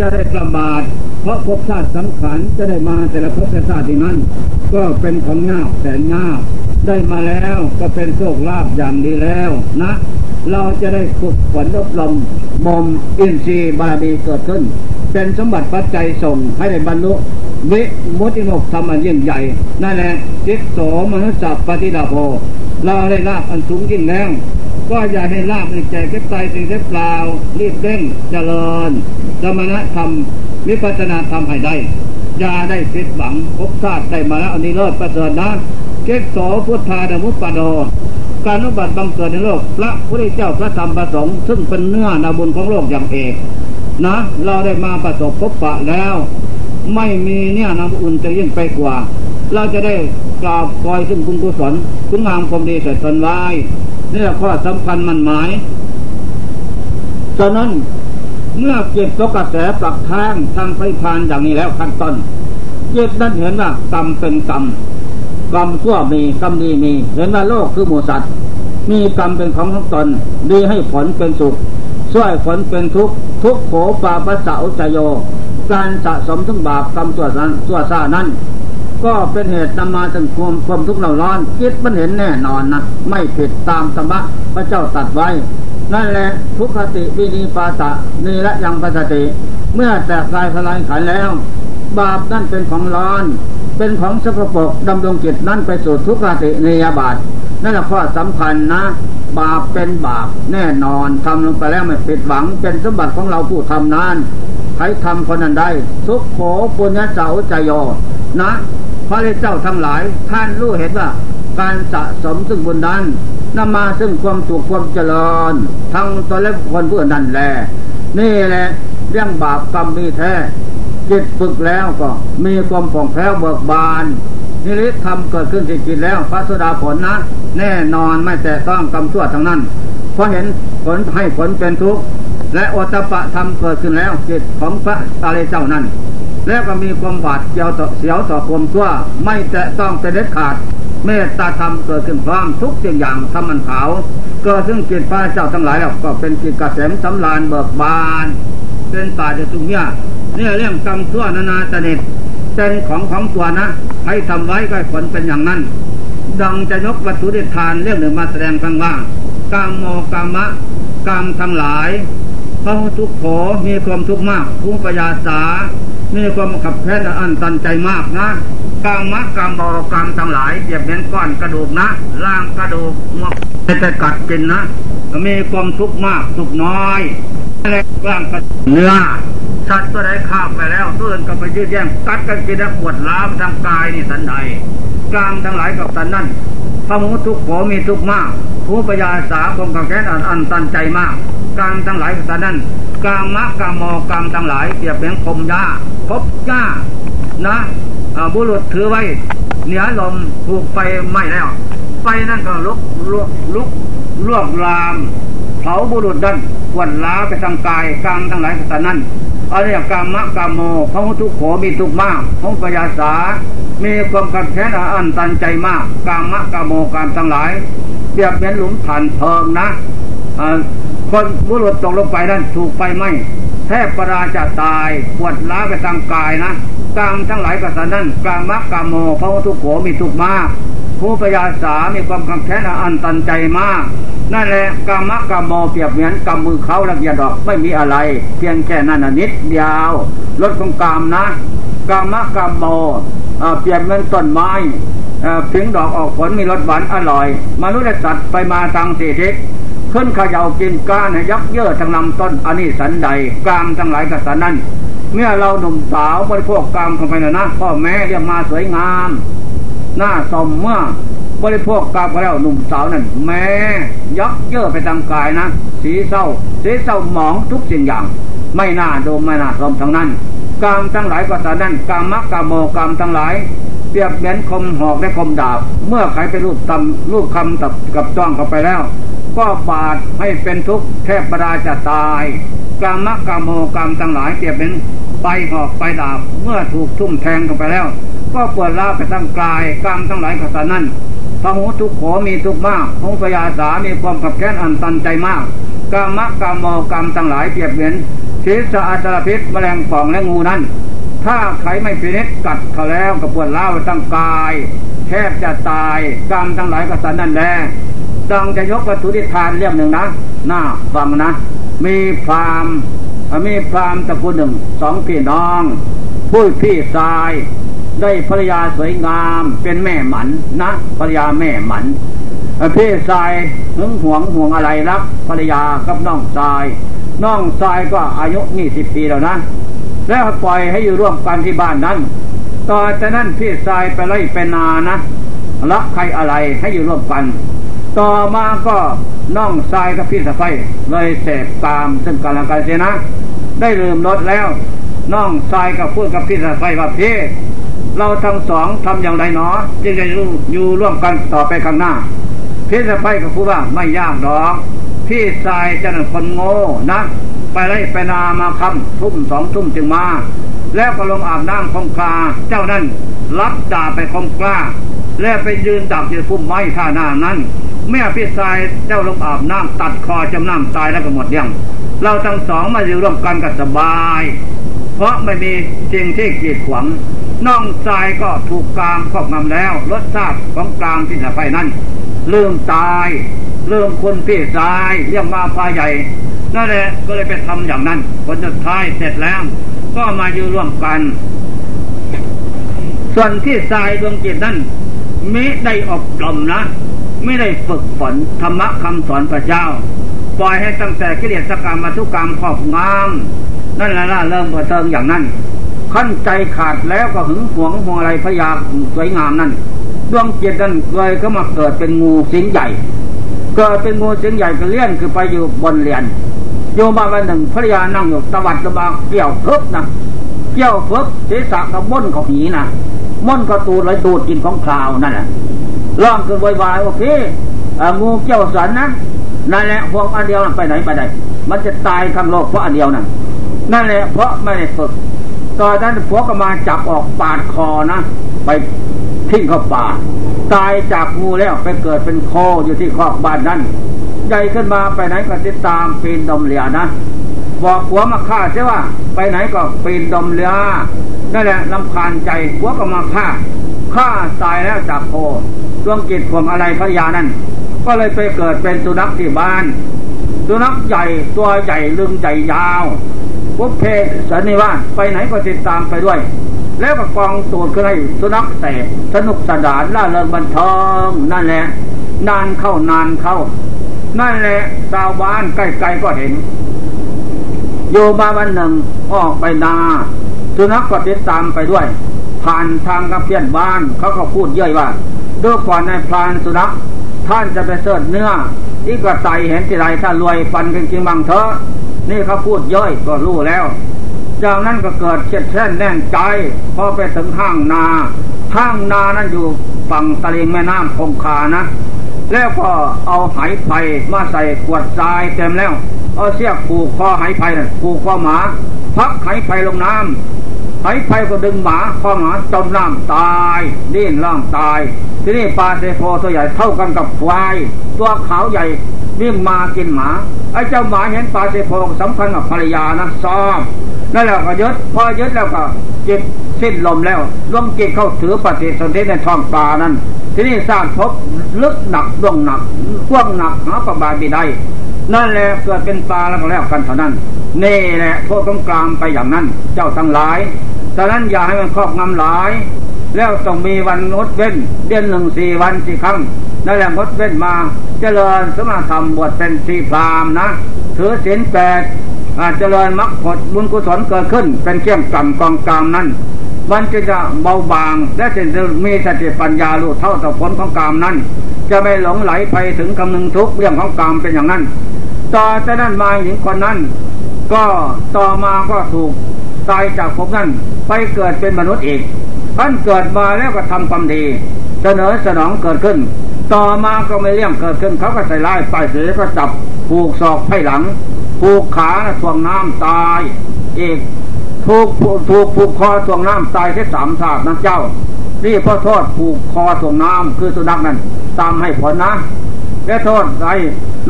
จะได้ประมาทเพราะภพชาติสังขารจะได้มาแต่ละภพชาติที่นั้น ก็เป็นของงาบแสนงาบได้มาแล้วก็เป็นโชคลาภอย่างดีแล้วนะ เราจะได้ฝึกฝนอบรมมมอินทรีย์บารมีเกิดขึ้น เป็นสมบัติปัจจัยส่งให้ได้บรรลุวิมุติโลกธรรมอันยิ่งใหญ่นั่นแหละจิตโสมนุษย์สัพปฏิดาโภเราได้ลาภอันสูงยิ่งแล้ว ก็อย่าให้ลาบในใจเก็บใจสิ่งเเปล่า รีบเร่งเจริญสมณธรรมวิปัสนาธรรมให้ได้อย่าได้ผิดหวังพบชาติได้มาแล้วอันนี้เลิศประเสริฐนะเกศโสพุทธาดมุปปโดการนุบัติบังเกิดในโลก พระพุทธเจ้าพระธรรมประสงค์ซึ่งเป็นเนื้อนาบุญของโลกอย่างเอกนะ เราได้มาประสบพบปะแล้ว ไม่มีเนี่ยนาบุญจะยิ่งไปกว่า เราจะได้กราบคอยซึ่งคุณกุศลคุณงามความดีเสร็จตนไว้ นี่แหละข้อสำคัญมันหมาย ฉะนั้นเมื่อเก็บตกกระแสปลักแทงทางไฟพานอย่างนี้แล้วขั้นต้นเก็บนั้นเห็นว่ากรรมเป็นกรรมกรรมชั่วมีกรรมดีมี เห็นว่าโลกคือหมูสัตว์ มีกรรมเป็นของของตนดีให้ผลเป็นสุขช่วยผลเป็นทุกข์ทุกโขปาปัสสาวจโย การสะสมทั้งบาปกรรมตัวนั้นตัวซานั้น ก็เป็นเหตุนำมาถึงความความทุกข์เราร้อนคิดมันเห็นแน่นอนนะไม่ผิดตามธรรมะพระเจ้าตัดไว้ นั่นแหละทุกขติวินิปาตะนีและยังปัสติ เมื่อแตกกายสลายขันแล้ว บาปนั่นเป็นของร้อน เป็นของสกปรกดำรงจิตนั่นไปสู่ทุกขติเนยบาตนั่นแหละข้อสำคัญนะ บาปเป็นบาปแน่นอนทำลงไปแล้วไม่ผิดหวัง เป็นสมบัติของเราผู้ทำนั้นใครทำคนนั้นได้ ทุกโขปุญญาเจ้าใจโยนะ พระเจ้าทั้งหลาย ท่านรู้เห็นว่า การสะสมซึ่งบุญนั้นนำมาซึ่งความสุขความเจริญทั้งตัวและคนผู้นั้นแล นี่แหละเรื่องบาปกรรมมีแท้จิตฝึกแล้วก็มีความผ่องแผ้วเบิกบานนิริธรรมเกิดขึ้นที่จิตแล้วพระสุดาผลนะแน่นอนไม่แต่ต้องกำชั่วทั้งนั้น เพราะเห็นผลให้ผลเป็นทุกข์และอตปะธรรมเกิดขึ้นแล้วจิตของพระอะไรเจ้านั้น แล้วก็มีความบาดเจียวต่อเสียวต่อความชั่ว ไม่แต่ต้องเป็นเด็ดขาด เมตตาธรรมเกิดขึ้นพร้อมทุกสิ่งอย่างทำมันขาว เกิดซึ่งจิตพระเจ้าทั้งหลายแล้วก็เป็นจิตกระเสมสำราญเบิกบาน เป็นตาจะสุญญาเนี่ยเรื่องกรรมชั่วนานาตนิดเป็นของของตัวนะ ให้ทำไว้ก็ผลเป็นอย่างนั้น ดังจะยกวัตถุดิทานเรื่องหนึ่งมาแสดงฟังว่ากามโมกามะกามทั้งหลายพระทุกโขมีความทุกข์มากผู้ปยาสา มีความขับแค้นอันตันใจมากนะกามะกกามโมกามทั้งหลายเปรียบเหมือนก้อนกระดูกนะล่างกระดูกมกจะกัดกินนะมีความทุกข์มากทุกน้อยอะไรร่างเนื้อสัตว์ตัวใดข้ามไปแล้วตัวอื่นก็ไปยืดแย่งกัดกันกินแล้วปวดล้าวทางกายนี่สันใดกลางทั้งหลายกับสันนั่นพระมุทุกโขมีทุกข์มากผู้ปยาสาคมกับแค้นอันตันใจมากกลางทั้งหลายกับสันนั่นกลางมะกลางมอกลางทั้งหลายเปรียบเป็นคมยา พบยานะบุรุษถือไว้ เหนือลมถูกไฟไหม้แล้ว ไฟนั่นก็ลุกลุกลุกลวกลามเผาบุรุษดันกวนล้าไปทางกายกลางทั้งหลายกับสันนั่นอริยกรรมะกรรมโมพระทุกโขมีทุกมากพระปยาสา มีความขัดแย้งอันตันใจมากกรรมะกรรมโมการทั้งหลายเปรียบเป็นหลุมฐานเพลิงนะคนบุรุษตกลงไปนั้นถูกไฟไหม้ แทบปราจะตายปวดล้าไปทางกายนะกรรมทั้งหลายกริย์นั้นกรรมะกรรมโมพระทุกโขมีทุกมาก ผู้ปยาสามีความขัดแย้งอันตันใจมาก นั่นแหละกรรมกรรมโมเปรียบเหมือนกำมือเขาละเอียดดอกไม่มีอะไร เพียงแค่นั้นนิดเดียวลดของกรรมนะกรรมกรรมโมเปรียบเหมือนต้นไม้เพียงดอกออกผลมีรสหวานอร่อยมนุษย์สัตว์ไปมาทางสี่ทิศ ขึ้นขย่ากินก้านยักเยื่อทางลำต้นอันนี้สันใดกรรมทั้งหลายกับสันนั้นเมื่อเราหนุ่มสาวบริโภคกรรมเข้าไปนะนะพ่อแม่เรียกมาสวยงามหน้าสมเมื่อบริโภคกาบก็แล้วหนุ่มสาวนั่นแม้ยักเยอะไปทางกายนะ สีเศร้า สีเศร้าหมองทุกสิ่งอย่าง ไม่น่าโดมไม่น่าชมทั้งนั้นกามทั้งหลายก็ตานั้นกามมักกามโมกามทั้งหลายเปรียบเหมือนคมหอกและคมดาบ เมื่อใครไปรูปตำรูปคำตับกับจ้องเข้าไปแล้ว ก็บาดให้เป็นทุกข์แทบประดาจะตายกามมักกามโมกามทั้งหลายเปรียบเป็นไปหอกไปดาบเมื่อถูกทุ่มแทงเข้าไปแล้ว ก็ปวดล้าไปทั้งกายกามทั้งหลายก็ตานั้นพหูทุกโขมีทุกมากพงพยาสามีความขับแค้นอันตันใจมากกามะกามโมกรรมทั้งหลายเปรียบเหมือนศีรษะอัตรพิษแมลงป่องและงูนั้น ถ้าใครไม่พินิจกัดเขาแล้วก็ปวดเล่าตั้งกาย แทบจะตายกรรมทั้งหลายก็สันนั่นแหละ ดังจะยกวัตถุดิทานเรื่องหนึ่งนะหน้าฟังนะ มีพรามมีพรามตระกูลหนึ่งสองพี่น้อง ผู้พี่ชาย ได้ภรรยาสวยงามเป็นแม่หมันนะภรรยาแม่หมันพี่ชายหึงหวงห่วงอะไรรักภรรยากับน้องชายน้องชายก็อายุนี่สิบปีแล้วนะ แล้วปล่อยให้อยู่ร่วมกันที่บ้านนั้นต่อจากนั้นพี่ชายไปไล่ไปนานะรักใครอะไรให้อยู่ร่วมกัน ต่อมาก็น้องชายกับพี่สะใภ้เลยเสพตามซึ่งกันและกันเสียนะ ได้ลืมรถแล้ว น้องชายกับพูดกับพี่สะใภ้ว่าพี่เราทั้งสองทำอย่างไรเนาะจึงจะอยู่ร่วมกันต่อไปข้างหน้า พี่สะใภ้ก็พูดว่าไม่ยากดอก พี่ชายจะนั่นคนโง่นะไปไล่ไปนามาคำทุ่มสองทุ่มจึงมา แล้วก็ลงอาบน้ำคงคาเจ้านั่นรับจ่าไปคงกล้า แล้วไปยืนดักอยู่พุ่มไม้ท่าน้านั้น เมื่อพี่ชายเจ้าลงอาบน้ำตัดคอจำน้ำตายแล้วก็หมดเรื่องเราทั้งสองมาอยู่ร่วมกันก็สบาย เพราะไม่มีสิ่งที่กีดขวางน้องชายก็ถูกกามครอบงำแล้วรสชาติของกามที่สะไฟนั้นลืมตายเริ่มคนพี่ชายเรียกมาพาใหญ่นั่นแหละก็เลยไปทำอย่างนั้นผลสุดท้ายเสร็จแล้ว ก็มาอยู่ร่วมกัน ส่วนที่ทรายดวงจิตนั้นไม่ได้อบรมนะ ไม่ได้ฝึกฝนธรรมะคำสอนพระเจ้า ปล่อยให้ตั้งแต่กิเลสกรรมมาทุกกรรมครอบงามนั่นแหละเริ่มกระเทิงอย่างนั้นขั้นใจขาดแล้วก็หึงหวงห่วงอะไรพยาสวยงามนั่นดวงจิตนั้นเลยก็มาเกิดเป็นงูสิงใหญ่ เกิดเป็นงูสิงใหญ่ก็เลี้ยนคือไปอยู่บนเรียนโยมาวันหนึ่งภรรยานั่งอยู่ตวัดตะบาเกี่ยวเพิบนะเกี่ยวเพิบศีรษะกับม้นเขาหีนะม้นก็ตูดเลยตูดกินของคราวนั่นแหละ ร้องคือวายวว่าพี่งูเกี่ยวสันนะนั่นแหละพวกอันเดียวไปไหนไปไหนมันจะตายทั้งโลกเพราะอันเดียวนั่นนั่นแหละเพราะไม่ได้ฝึกตอนนั้นพวกก็มาจับออกปาดคอนะ ไปทิ้งเข้าป่า ตายจากงูแล้วไปเกิดเป็นโคอยู่ที่คอกบ้านนั้นใหญ่ขึ้นมาไปไหนก็ติดตามปีนดมเหลียนะบอกหัวมาฆ่าใช่ว่า ไปไหนก็ปีนดมเลียนั่นแหละลำคาญใจหัวก็มาฆ่าฆ่าตายแล้วจากโค ดวงจิตข่มอะไรพระยานั้นก็เลยไปเกิดเป็นสุนัขที่บ้าน สุนัขใหญ่ตัวใหญ่ลึงใหญ่ยาวพวกเพสันนิวาสไปไหนก็ติดตามไปด้วย แล้วก็กองตูดขึ้นให้สุนัขเสพสนุกสนานล่าเริงบันเทิงนั่นแหละ นานเข้านานเข้า นั่นแหละชาวบ้านใกล้ๆก็เห็นอยู่มาวันหนึ่งออกไปนาสุนัขก็ติดตามไปด้วย ผ่านทางกับเพื่อนบ้านเขาก็พูดเย่อยว่า ดูก่อนในพรานสุนัขท่านจะไปเสิร์ชเนื้อที่กระไตเห็นที่ไรถ้ารวยฟันกันจริงบางเถอะนี่เขาพูดย่อยก็รู้แล้วจากนั้นก็เกิดเช็ดแช่นแน่นใจ พอไปถึงห้างนาห้างนานั้นอยู่ฝั่งตะลิงแม่น้ำคงคานะ แล้วก็เอาไหไผ่มาใส่ขวดทรายเต็มแล้ว เอาเสียกผูกคอไหไผ่นั่นผูกคอหมา พักไหไผ่ลงน้ำไหไผ่ก็ดึงหมาคอหมาจมน้ำตาย ดิ้นล่างตาย ที่นี่ปลาเซโฟตัวใหญ่เท่ากันกับควาย ตัวขาวใหญ่วิ่งมากินหมาไอ้เจ้าหมาเห็นปลาเซโฟสำคัญกับภรรยานะซ้อมนั่นแหละก็ยึดพอยึดแล้วก็จิตสิ้นลมแล้วลมจิตเข้าถือปฏิสนธิในท้องปลานั้น ที่นี่สร้างพบลึกหนักดวงหนักกว้างหนักหาประบาดีได้นั่นแหละเกิดเป็นปลาแล้วก็แล้วกันเท่านั้นนี่แหละโทษต้องกลางไปอย่างนั้น เจ้าทั้งหลายฉะนั้นอย่าให้มันครอบงำหลาย แล้วต้องมีวันงดเว้น เดือนหนึ่งสี่วันสี่ครั้งนั่นแหละงดเว้นมา เจริญสมาธรรมบวชเป็นสีพรามนะ ถือศีลแปดเจริญมรรคผลบุญกุศลเกิดขึ้น เป็นเครื่องกำกองกรรมนั้นมันจะจะเบาบาง และจะมีสติปัญญารู้เท่าต่อผลของกรรมนั้น จะไม่หลงไหลไปถึงคำนึงทุกเรื่องของกรรมเป็นอย่างนั้น ต่อจากนั้นมาหญิงคนนั้น ก็ต่อมาก็ถูกตายจากภพนั้นไปเกิดเป็นมนุษย์อีก ท่านเกิดมาแล้วก็ทำความดี เสนอสนองเกิดขึ้น ต่อมาก็ไม่เลี่ยงเกิดขึ้น เขาก็ใส่ร้ายไปเสียก็จับผูกศอกไพ่หลังผูกขาถ่วงน้ำตายอีกถูกถูกผูกคอถ่วงน้ำตายแค่สามศาตร์นะเจ้า นี่พ่อโทษผูกคอถ่วงน้ำคือสุนัขนั้นตามให้ผลนะและโทษไอ้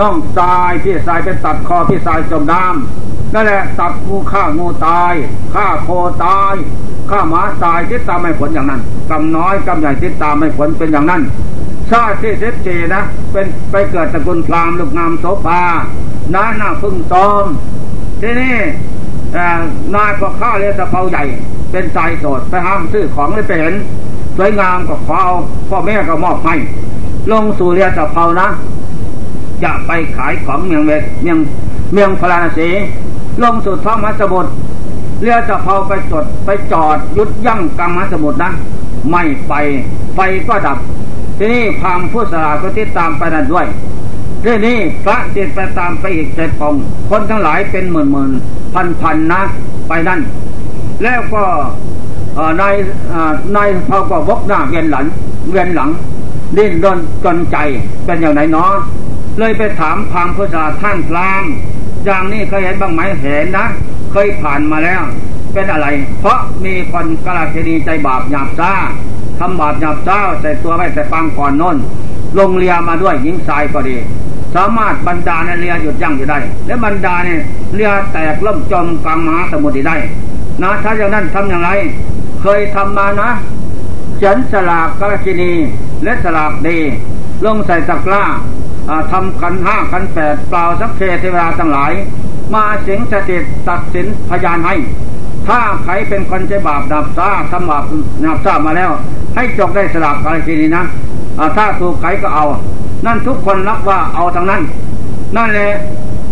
น้องตายพี่สายไปตัดคอพี่สายจมน้ำนั่นแหละสัตว์งูฆ่างูตายฆ่าโคตาย ฆ่าหมาตายทิศตามไม่ผลอย่างนั้นกำน้อยกำใหญ่ทิศตามไม่ผลเป็นอย่างนั้น ชาติที่เสจนะ เป็นไปเกิดตระกูลพรามลูกงามโสภาน้าหน้าพึ่งตอม ที่นี่นายพ่อข้าเรียกตะเภาใหญ่ เป็นใจโสดไปห้ามซื้อของเลยไปเห็น สวยงามก็ขอเอาพ่อแม่ก็มอบให้ ลงสู่เรียตะเภานะจะไปขายของเมืองเวทเมืองเมืองพราณสีลงสู่ท้องมัสมุทร เรือจะเผาไปจดไปจอดยุดยั่งกลางมัสมุทรนะไม่ไปไฟก็ดับ ที่นี่พามผู้สลาก็ติดตามไปนั่นด้วยที่นี่พระติดไปตามไปอีกเจ็ดองคนทั้งหลายเป็นหมื่นหมื่นพันพันนะไปนั่น แล้วก็นายนายเขาก็วกหน้าเวียนหลังเวียนหลังดิ้นรนจนใจเป็นอย่างไหนเนาะเลยไปถามพามพุทธาท่านพรามอย่างนี้เคยเห็นบ้างไหมเห็นนะ เคยผ่านมาแล้ว เป็นอะไร เพราะมีคนกลาเนีใจบาปหยาบซ่าทำบาปหยาบซ่าใส่ตัวไว้ใส่ปังก่อนน้น ลงเรียมาด้วยหญิงชายก็ดี สามารถบรรดาในเรือหยุดยั้งอยู่ได้ และบรรดาเนี่ยเรือแตกล่มจมกลางมหาสมุทรได้ นะถ้าอย่างนั้นทำอย่างไร เคยทำมานะเฉินสลากกาลกินีและสลากดีลงใส่ตะกร้าทำขันห้าขันแปดเปล่าสักเทเทวดาทั้งหลาย มาเสียงสติตัดสินพยานให้ ถ้าใครเป็นคนใจบาปดับซาทำบาปนับซามาแล้ว ให้จกได้สลับอะไรทีนี้นะถ้าถูกใครก็เอา นั่นทุกคนรับว่าเอาทางนั้น นั่นแหละ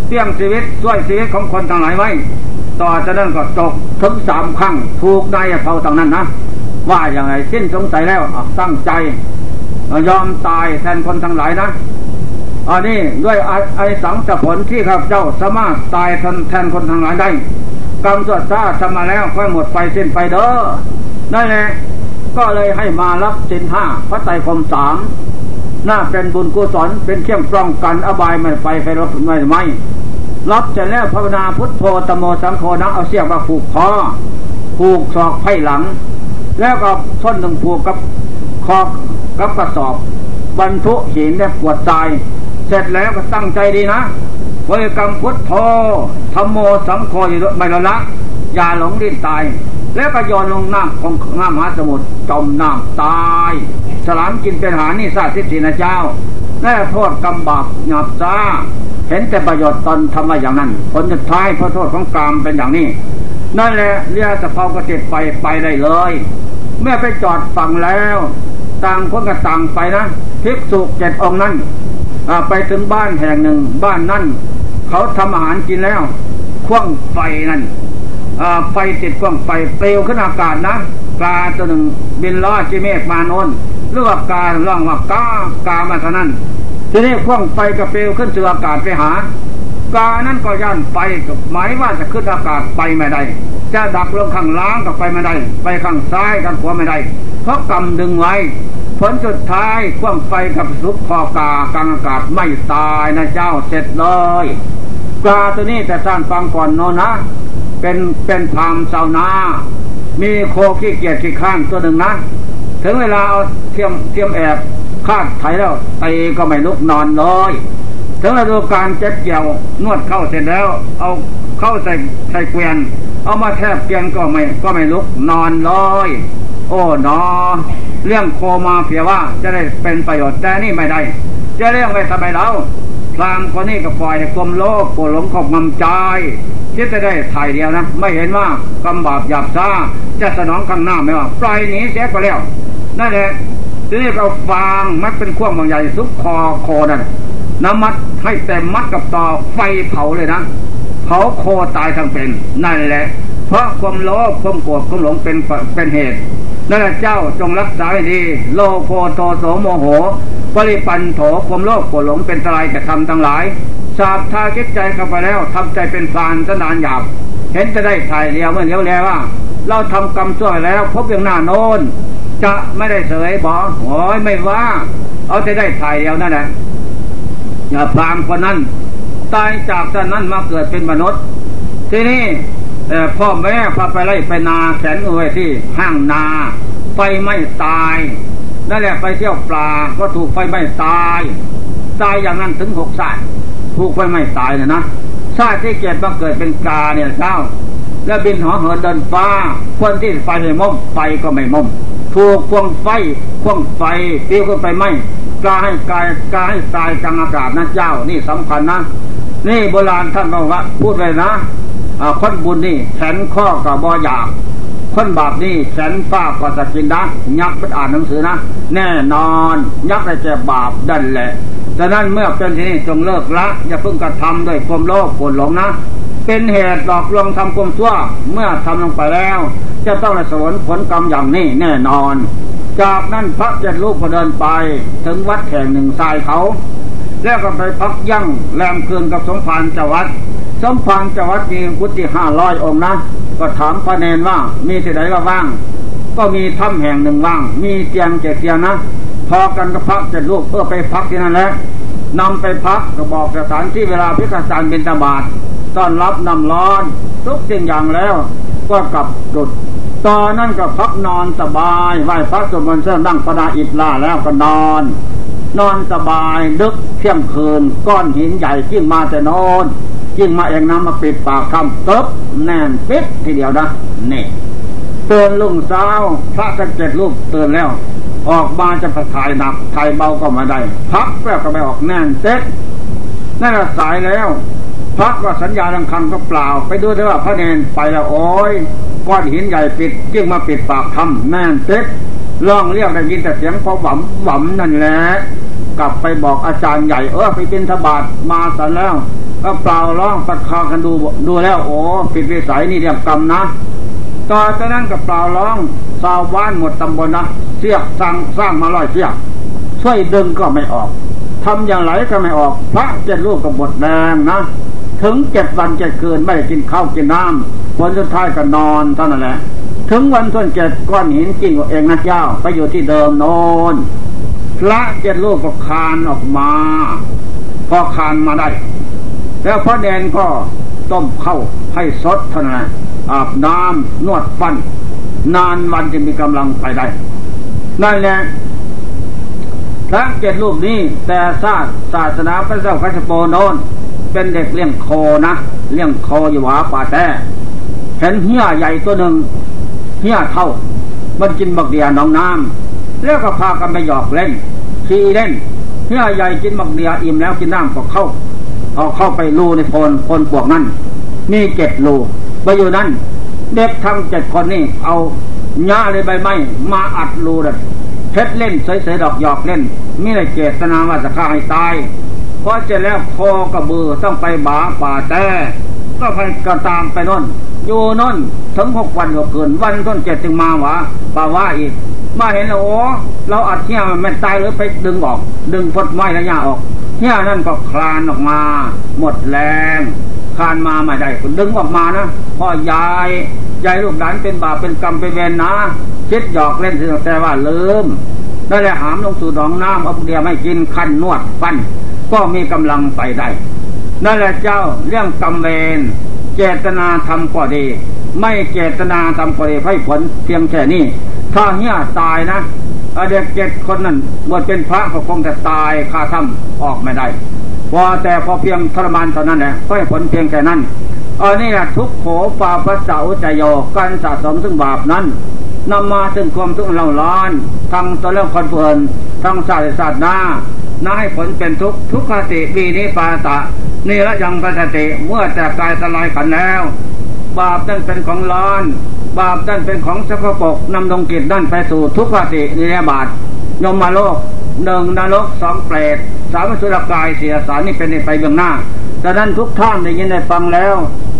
เตี้ยงชีวิตช่วยชีวิตของคนทั้งหลายไว้ ต่อจากนั้นก็จกถึงสามครั้งถูกได้เท่าทางนั้นนะว่าอย่างไรสิ้นสงสัยแล้วตั้งใจ ยอมตายแทนคนทั้งหลายนะ อันนี้ด้วยไอสังสผลที่ข้าพเจ้าสามารถตายแทนคนทั้งหลายได้กรรมสวดซาทำมาแล้วค่อยหมดไปสิ้นไปเด้อนั่นแหละก็เลยให้มารับสินห้าพระไตรคมสามน่าเป็นบุญกุศลเป็นเครื่องป้องกันอบายไม่ไปไฟรถไม่ไม่รับเสร็จแล้วภาวนาพุทโธตโมสังโฆนะเอาเสียกมาผูกคอผูกศอกไพ่หลัง แล้วก็ส้นหนึ่งผูกกับคอกับกระสอบบรรทุหินและปวดใจ สร็จแล้วก็ตั้งใจดีนะบริกรรมพุทโธธรรมโมสังโฆอยู่ไม่ละละอย่าหลงดิ้นตาย แล้วก็ย้อนลงน้ำของน้ำมหาสมุทรจมน้ำตายสลามกินเป็นหานี่ซาสิทินะเจ้าแน่โทษกรรมบาปหยาบจ้าเห็นแต่ประโยชน์ตนทำมาอย่างนั้น ผลสุดท้ายเพราะโทษของกรรมเป็นอย่างนี้ นั่นแหละเรียกสะเพากระติดไปไปได้เลย เมื่อไปจอดฝั่งแล้ว ต่างคนก็ต่างไปนะภิกษุเจ็ดองค์นั้น ไปถึงบ้านแห่งหนึ่ง บ้านนั่นเขาทำอาหารกินแล้วคว้างไฟนั่นไฟติดคว้างไฟเปลวขึ้นอากาศนะกาตัวหนึ่งบินล้อจิเมฆมาโนนเลือกการล่องว่ากากามาเท่านั้น ทีนี้ควงไฟกับเปลวขึ้นสู่อากาศไปหากานั้นก็ย่านไปหมายว่าจะขึ้นอากาศไปไม่ได้ จะดักลงข้างล่างก็ไปไม่ได้ ไปข้างซ้ายกันขวาไม่ได้ เพราะกำดึงไว้ ผลสุดท้ายคว่ำไฟกับสุกคอกากลางอากาศไม่ตายนะเจ้าเสร็จเลยกาตัวนี้แต่สร้างฟังก่อนโนนะ เป็นเป็นพามเสานา มีโคขี้เกียจขี้ข้างตัวหนึ่งนะ ถึงเวลาเอาเทียมเทียมแอบคาดไถแล้วตีก็ไม่ลุกนอนเลยถึงฤดูการเจ็บเกี่ยวนวดเข้าเสร็จแล้ว เอาเข้าใส่ใส่เกวียน เอามาแทบเกวียนก็ไม่ก็ไม่ลุกนอนเลยโอ้นอ เรื่องโคมาเพียว่าจะได้เป็นประโยชน์แต่นี่ไม่ได้ จะเรื่องไปทำไมเราพรามคนนี้ก็ปล่อยกลมโลกปวดหลงขอบงำใจคิดจะได้ถ่ายเดียวนะ ไม่เห็นว่ากำบาปหยาบซ่าจะสนองข้างหน้าไม่ว่าปล่อยหนีเสียก็แล้วนั่นแหละทีนี้เราฟางมัดเป็นขั้วบางใหญ่ซุกคอโคนั่นน้ำมัดให้เต็มมัดกับต่อไฟเผาเลยนะเผาโคตายทั้งเป็น นั่นแหละ เพราะความโลภความโกรธความหลงเป็นเป็นเหตุ นั่นเจ้าจงรักษาให้ดี โลโภโตโสโมโหปริปันโถความโลภโกรหลงเป็นตรายแก่ทำทั้งหลายสาบทาคิดใจเข้าไปแล้วทำใจเป็นพรานสนานหยาบ เห็นจะได้ถ่ายเดียวเมื่อเดียวแล้วว่า เราทำกรรมชั่วแล้วพบอย่างหน้าโน้นจะไม่ได้เสยบอกโอ้ยไม่ว่า เอาจะได้ถ่ายเดียวนั่นแหละอย่าพรามคนนั้น ตายจากท่านนั้นมาเกิดเป็นมนุษย์ ทีนี้ พ่อแม่พาไปไล่ไปนาแขนเอาไว้ที่ห้างนา ไฟไม่ตายนั่นแหละไปเที่ยวปลาก็ถูกไฟไม่ตาย ตายอย่างนั้นถึงหกสาถูกไฟไม่ตายเนี่ยนะชาติที่เกิดมาเกิดเป็นกาเนี่ยเจ้า แล้วบินหอเหินเดินฟ้า คนที่ไฟไม่ม่มไฟก็ไม่ม่มถูกควงไฟควงไฟตีขึ้นไปไหมกาให้กายกาให้ตายกลางอากาศนะเจ้า นี่สำคัญนะ นี่โบราณท่านบอกว่า พูดเลยนะ คนบุญนี่แขนข้อกับบออยากคนบาปนี่แสนฟ้าก็จะกินนะยักษ์ไปอ่านหนังสือนะ แน่นอนยักษ์ได้แก่บาปดันแหละดังนั้นเมื่อเป็นที่นี่จงเลิกละ อย่าเพิ่งกระทำด้วยความโลภโกรธหลงนะ เป็นเหตุหลอกลวงทำความชั่ว เมื่อทำลงไปแล้ว จะต้องได้สวนผลกรรมอย่างนี้แน่นอน จากนั้นพระเจ็ดลูกก็เดินไป ถึงวัดแห่งหนึ่งทรายเขา แล้วก็ไปพักยั่งแรมคืนกับสมภารเจ้าวัด สมภารเจ้าวัดมีกุฏิห้าร้อยองค์นะก็ถามพระเนนว่า มีที่ไหนก็ว่าง ก็มีถ้ำแห่งหนึ่งว่าง มีเตียงเจ็ดเตียงนะพอกันก็พักเจ็ดลูกเพื่อไปพักที่นั่นแหละนำไปพักก็บอกสถานที่เวลาพิฆาตเป็นตบาทต้อนรับนำร้อน ทุกสิ่งอย่างแล้ว ก็กลับดุดตอนนั้นก็พักนอนสบายไหว้พระสมบัติเสนั่งประดาอิฐลาแล้วก็นอน นอนสบายดึกเที่ยงคืน ก้อนหินใหญ่ขึ้นมาแต่นอน ยิ่งมาเองน้ำมาปิดปากคำตบแน่นปิดทีเดียวนะนี่เตือนลุงสาวพระสังเกตรูปเตือนแล้ว ออกมาจะถ่ายหนักถ่ายเบาก็มาได้ พักแป๊บก็ไม่ออกแน่นเซ็ตนั่นสายแล้วพักว่าสัญญาดังคำก็เปล่า ไปดูได้ว่าพระเนนไปแล้วโอ้ยก้อนหินใหญ่ปิดจึงมาปิดปากคำแน่นเซ็ตร้องเรียกได้ยินแต่เสียงพอหวำหวำนั่นแหละกลับไปบอกอาจารย์ใหญ่เออไปเป็นทบาทมาสันแล้ว ก็เปล่าร้องประคากันดูดูแล้วโอ้ปิดวิสัยนี่เรียกกรรมนะต่อจากนั้นก็เปล่าร้องชาวบ้านหมดตำบลนะเสียกสร้างสร้างมาลอยเสียกช่วยดึงก็ไม่ออกทำอย่างไรก็ไม่ออก พระเจ็ดลูกกับบทแดงนะ ถึงเจ็ดวันเจ็ดคืนไม่ได้กินข้าวกินน้ำวันสุดท้ายก็นอนเท่านั้นแหละถึงวันส่วนเจ็ดก้อนหินกินกับเองนะเจ้า ไปอยู่ที่เดิมโนนพระเจ็ดลูกก็คานออกมา พอคานมาได้ แล้วพระแดนก็ต้มเข้าให้สดเท่าอาบน้ำนวดฟัน นานวันจะมีกำลังไปได้ นั่นแหละพระเจ็ดรูปนี้แต่ศาสศาสนาพระเจ้าคัชโปโนนเป็นเด็กเลี้ยงโคนะเลี้ยงโคอยู่หวาป่าแต่เห็นเหี้ยใหญ่ตัวหนึ่งเหี้ยเท่า มันกินบักเดียน้องน้ำแล้วก็พากันไปหยอกเล่นขี่เล่นเหี้ยใหญ่กินบักเดียอิ่มแล้วกินน้ำก็เข้า เอาเข้าไปรูในโพนโพนปวกนั่นมีเจ็ดรูไปอยู่นั่นเด็กทั้งเจ็ดคนนี่เอาหญ้าเลยใบไม้มาอัดรูเลยเพชรเล่นเสยๆดอกหยอกเล่นมีอะไรเจตนาว่าจะฆ่าให้ตายเพราะจะแล้วคอกระบือต้องไปบาป่าแต่ก็ไปกระตามไปน่นอยู่น่นถึงหกวันกว่าเกินวันต้นเจ็ดจึงมาหวาป่าว่าอีก มาเห็นแล้วโอ้เราอัดเที่ยมันตายหรือไปดึงออก ดึงพดไม้ระยะออก เนี่ยนั่นก็คลานออกมา หมดแรงคลานมาไม่ได้ดึงออกมานะพ่อยายยายลูกหลานเป็นบาปเป็นกรรมเป็นเวรนะคิดหยอกเล่นสิแต่ว่าลืมได้แลยหามลงสู่ดองน้ำเอาเดียไม่กินคันนวดฟัน ก็มีกำลังไปได้นั่นแหละเจ้าเรื่องกรรมเวรเจตนาทำก็ดี ไม่เจตนาทำก็ดีให้ผลเพียงแค่นี้ถ้าเหี้ยตายนะ เด็กเจ็ดคนนั้นบวชเป็นพระก็คงจะตายคาถ้ำออกไม่ได้พอแต่พอเพียงทรมานเท่านั้นแหละก็ให้ผลเพียงแค่นั้นอันนี้แหละทุกโขปาปัสสาวจโยการสะสมซึ่งบาปนั้นนำมาซึ่งความทุกข์เราร้อนทั้งตัวเรื่องคนเพลินทั้งศาสตร์ศาสตร์หน้าน่าให้ผลเป็นทุกทุกขติบีนี้ปาตะนี่ละยังปัสติเมื่อแต่กายสลายขันแล้ว บาปนั่นเป็นของร้อน บาปนั่นเป็นของสกปรกนำดงกิจนั่นไปสู่ทุกขตินิยบาตยมมาโลกหนึ่งนรกสองเปรตสามสุรกายเสียสารนี่เป็นในไปเบื้องหน้าดังนั้นทุกท่านได้ยินได้ฟังแล้ว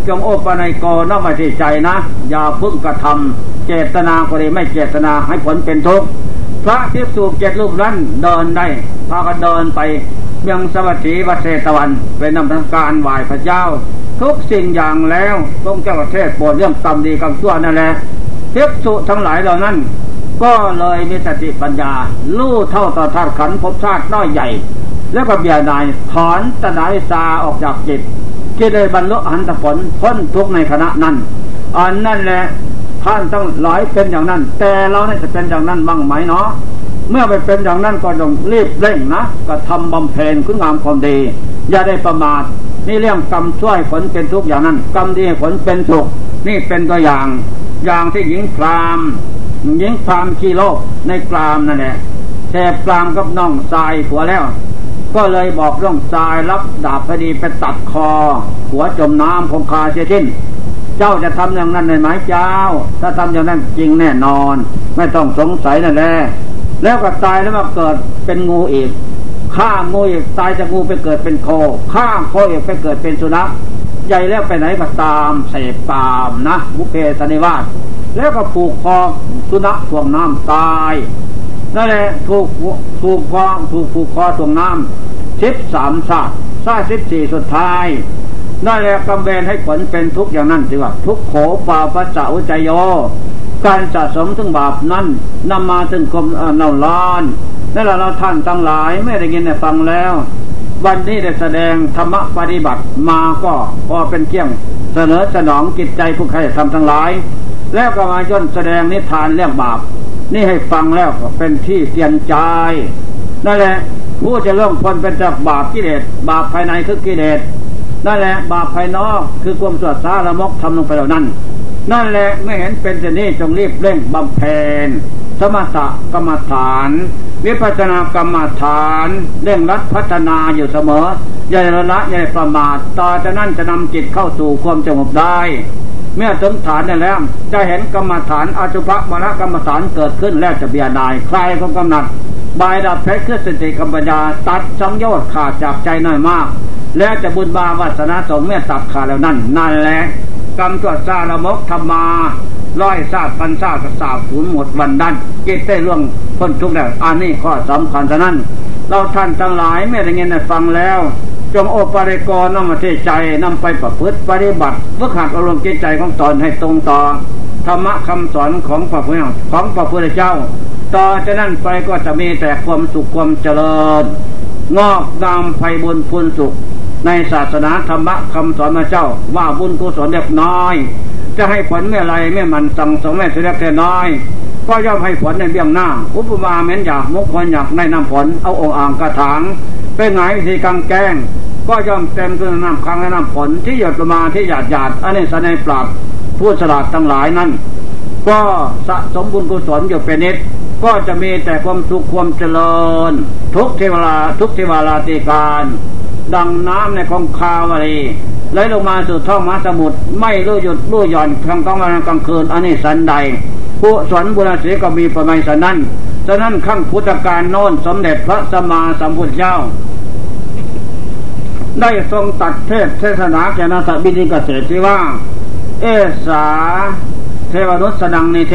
จงโอปนัยโกน้อมาที่ใจนะ อย่าพึ่งกระทำเจตนาก็ดีไม่เจตนาให้ผลเป็นทุกข์พระที่สูบเจ็ดรูปนั้นเดินได้พากันเดินไปยังสวัสดีวัเศตวันเป็นนำทางการไหว้พระเจ้า ทุกสิ่งอย่างแล้วต้องเจ้าประเทศโปรดเรื่องกรรมดีกรรมชั่วนั่นแหละเทพสุทั้งหลายเหล่านั้น ก็เลยมีสติปัญญาลู่เท่าต่อธาตุขันภพชาติน้อยใหญ่ แล้วก็เบียดายถอนตนาวิสาออกจากจิตที่เลยบรรลุอันตผลพ้นทุกในขณะนั้นอันนั่นแหละท่านต้องหลายเป็นอย่างนั้น แต่เราเนี่ยจะเป็นอย่างนั้นบ้างไหมเนาะเมื่อไปเป็นอย่างนั้นก็ต้องรีบเร่งนะ ก็ทำบำเพ็ญคุณงามความดี อย่าได้ประมาท นี่เรื่องกรรมช่วยผลเป็นทุกอย่างนั้น กรรมดีผลเป็นสุข นี่เป็นตัวอย่าง อย่างที่หญิงพรามหญิงพรามชีโลกในกรามนั่นแหละแสบกรามกับน้องทรายผัวแล้ว ก็เลยบอกเรื่องทรายรับดาบพอดีไปตัดคอ หัวจมน้ำคงคาเสียทิ้นเจ้าจะทำอย่างนั้นได้ไหมเจ้า ถ้าทำอย่างนั้นจริงแน่นอน ไม่ต้องสงสัยนั่นแหละแล้วก็ตายแล้วมาเกิดเป็นงูอีก ฆ่างูอีกตายจากงูไปเกิดเป็นโคฆ่าโคอีกไปเกิดเป็นสุนัขใหญ่แล้วไปไหนก็ตามเสพตามนะบุเพสนิวาสแล้วก็ผูกคอสุนัขถ่วงน้ำตายนั่นแหละถูกถูกคอถูกผูกคอถ่วงน้ำสิบสามชาติชาติสิบสี่สุดท้ายนั่นแหละกำเบนให้ผลเป็นทุกอย่างนั้นสิว่า ทุกโขปาปัจจอุจโยการสะสมถึงบาปนั้นนำมาถึงคมเน่าล้าน นั่นแหละเราท่านทั้งหลายไม่ได้ยินได้ฟังแล้ว วันนี้ได้แสดงธรรมปฏิบัติมาก็พอเป็นเกี่ยงเสนอสนองจิตใจผู้ใครทำทั้งหลาย แล้วก็มาย่นแสดงนิทานเรื่องบาป นี่ให้ฟังแล้วก็เป็นที่เตียนใจนั่นแหละผู้จะเริ่มคนเป็นจากบาปกิเลสบาปภายในคือกิเลสนั่นแหละบาปภายนอกคือความสวดสาละมกทำลงไปเหล่านั้น นั่นแหละไม่เห็นเป็นเช่นนี้จงรีบเร่งบำเพ็ญสมถกรรมฐาน วิปัสสนากรรมฐานเร่งรัดพัฒนาอยู่เสมออย่าละละอย่าประมาทต่อจากนั้นจะนำจิตเข้าสู่ความสงบได้ เมื่อถึงฐานได้แล้ว จะเห็นกรรมฐานอสุภมรกรรมฐานเกิดขึ้นแล้วจะเบียดายใครก็กำหนัดบายดับเพชรคือสติกัมปัญญาตัดสังโยชน์ขาดจากใจน้อยมาก แล้วจะบุญบาวัสนาสงเมื่อตัดขาดแล้วนั่นนั่นแหละกรรมตัวซาละมกธรรมาร้อยซาพันซาสสาบสูญหมดวันดันจิตได้ล่วง พ้นทุกข์แล้อันนี้ข้อสำคัญเท่านั้น เราท่านทั้งหลายไม่ได้เงินฟังแล้ว จงโอปริกรนำมาเทใจนำไปประพฤติปฏิบัติเพื่อขัดอารมณ์จิตใจของตนให้ตรงต่อธรรมะคำสอนของพระพุทธของพระพุทธเจ้า ต่อจากนั้นไปก็จะมีแต่ความสุขความเจริญ งอกงามไพบุญพูนสุข ในศาสนาธรรมะคำสอนพระเจ้า ว่าบุญกุศลเล็กน้อย จะให้ผลเมื่อไรเมื่อมันสั่งสมแม่เสียแต่น้อย ก็ย่อมให้ผลในเบื้องหน้า อุปมาเหม็นอยากมุกคนอยากในน้ำผลเอาองอ่างกระถางเป็นไงวิธีกางแกงก็ย่อมเต็มด้วยน้ำค้างและน้ำผลที่หยดลงมาที่หยาดหยาดอันนี้สนในปราบผู้สลัดทั้งหลายนั้น ก็สะสมบุญกุศลอยู่เป็นนิดก็จะมีแต่ความสุขความเจริญ ทุกเทวราทุกเทวราติการ ดังน้ำในคงคาวรีไหลลงมาสู่ท้องมหาสมุทรไม่รู้หยุดรู้หย่อนกลางกลางวันกลางคืนอันนี้สันใด ผู้สอนบุญศรีก็มีประมาณสันนั้น ฉะนั้นขั้งพุทธการโน้นสมเด็จพระสัมมาสัมพุทธเจ้า ได้ทรงตัดเทศเทศนาแก่นาสบินิกเกษตรที่ว่า เอสาเทวนุสนังนิเท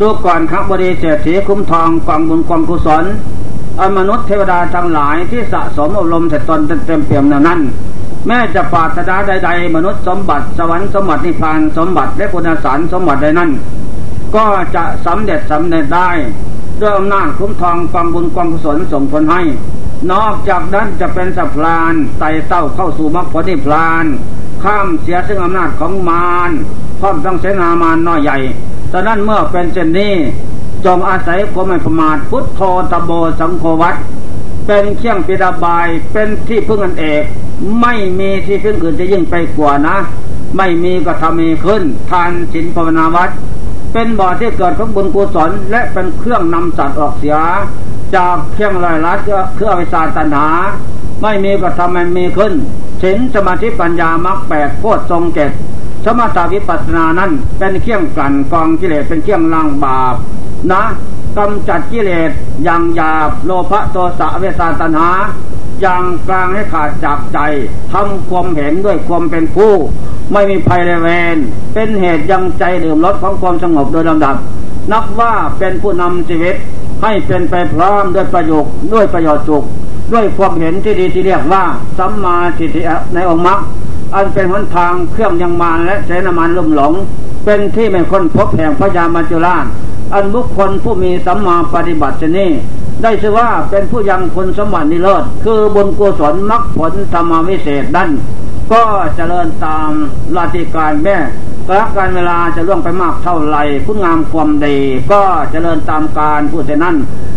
ดูก่อนครับบดีเศรษฐีคุ้มทองกองบุญกองกุศลอมนุษย์เทวดาทั้งหลายที่สะสมอบรมเสร็จตนเต็มเปี่ยมนั้น แม้จะปาถนาใด ๆ มนุษย์สมบัติสวรรค์สมบัตินิพพานสมบัติและคุณสารสมบัติใดนั้น ก็จะสำเร็จสำเร็จได้ ด้วยอำนาจคุ้มทองความบุญความกุศลส่งผลให้ นอกจากนั้นจะเป็นสัพพลานไต่เต้าเข้าสู่มรรคผลนิพพาน ข้ามเสียซึ่งอำนาจของมารพร้อมทั้งเสนามารน้อยใหญ่ฉะนั้นเมื่อเป็นเช่นนี้จงอาศัยความไม่ประมาทพุทโธตโบสังโฆวัตเป็นเครื่องปิดาบายเป็นที่พึ่งอันเอก ไม่มีที่พึ่งอื่นจะยิ่งไปกว่านะ ไม่มีก็ทำมีขึ้น ทานศีลภาวนาวัด เป็นบ่อที่เกิดของบุญกุศลและเป็นเครื่องนำสัตว์ออกเสีย จากเครื่องลอยลัดเครื่องวิสาตัณหา ไม่มีก็ทำมันมีขึ้นศีลสมาธิปัญญามรรคแปดโคตรทรงเกตสมถาวิปัสสนานั้นเป็นเครื่องกลั่นกองกิเลสเป็นเครื่องล้างบาปนะกำจัดกิเลสอย่างหยาบโลภะโทสะเวสาตัณหาอย่างกลางให้ขาดจากใจทำความเห็นด้วยความเป็นผู้ ไม่มีภัยเลยเวนเป็นเหตุยังใจดื่มรสของความสงบโดยลำดับ นับว่าเป็นผู้นำชีวิตให้เป็นไปพร้อมด้วยประโยชน์ด้วยประโยชน์สุข ด้วยความเห็นที่ดีที่เรียกว่าสัมมาทิฏฐิในองค์มรรคอันเป็นหนทางเครื่องยังมานและเสนามันลุ่มหลง เป็นที่ไม่คนพบแห่งพระยามัจจุราชอันบุคคลผู้มีสัมมาปฏิบัติชนี้ได้ชื่อว่าเป็นผู้ยังคนสมบัตินิโรธคือบุญกุศลมรรคผลธรรมวิเศษดัน ก็เจริญตามลาติการแม่กระการเวลาจะล่วงไปมากเท่าไหร่คุณงามความดี ก็เจริญตามการผู้เช่นนั้น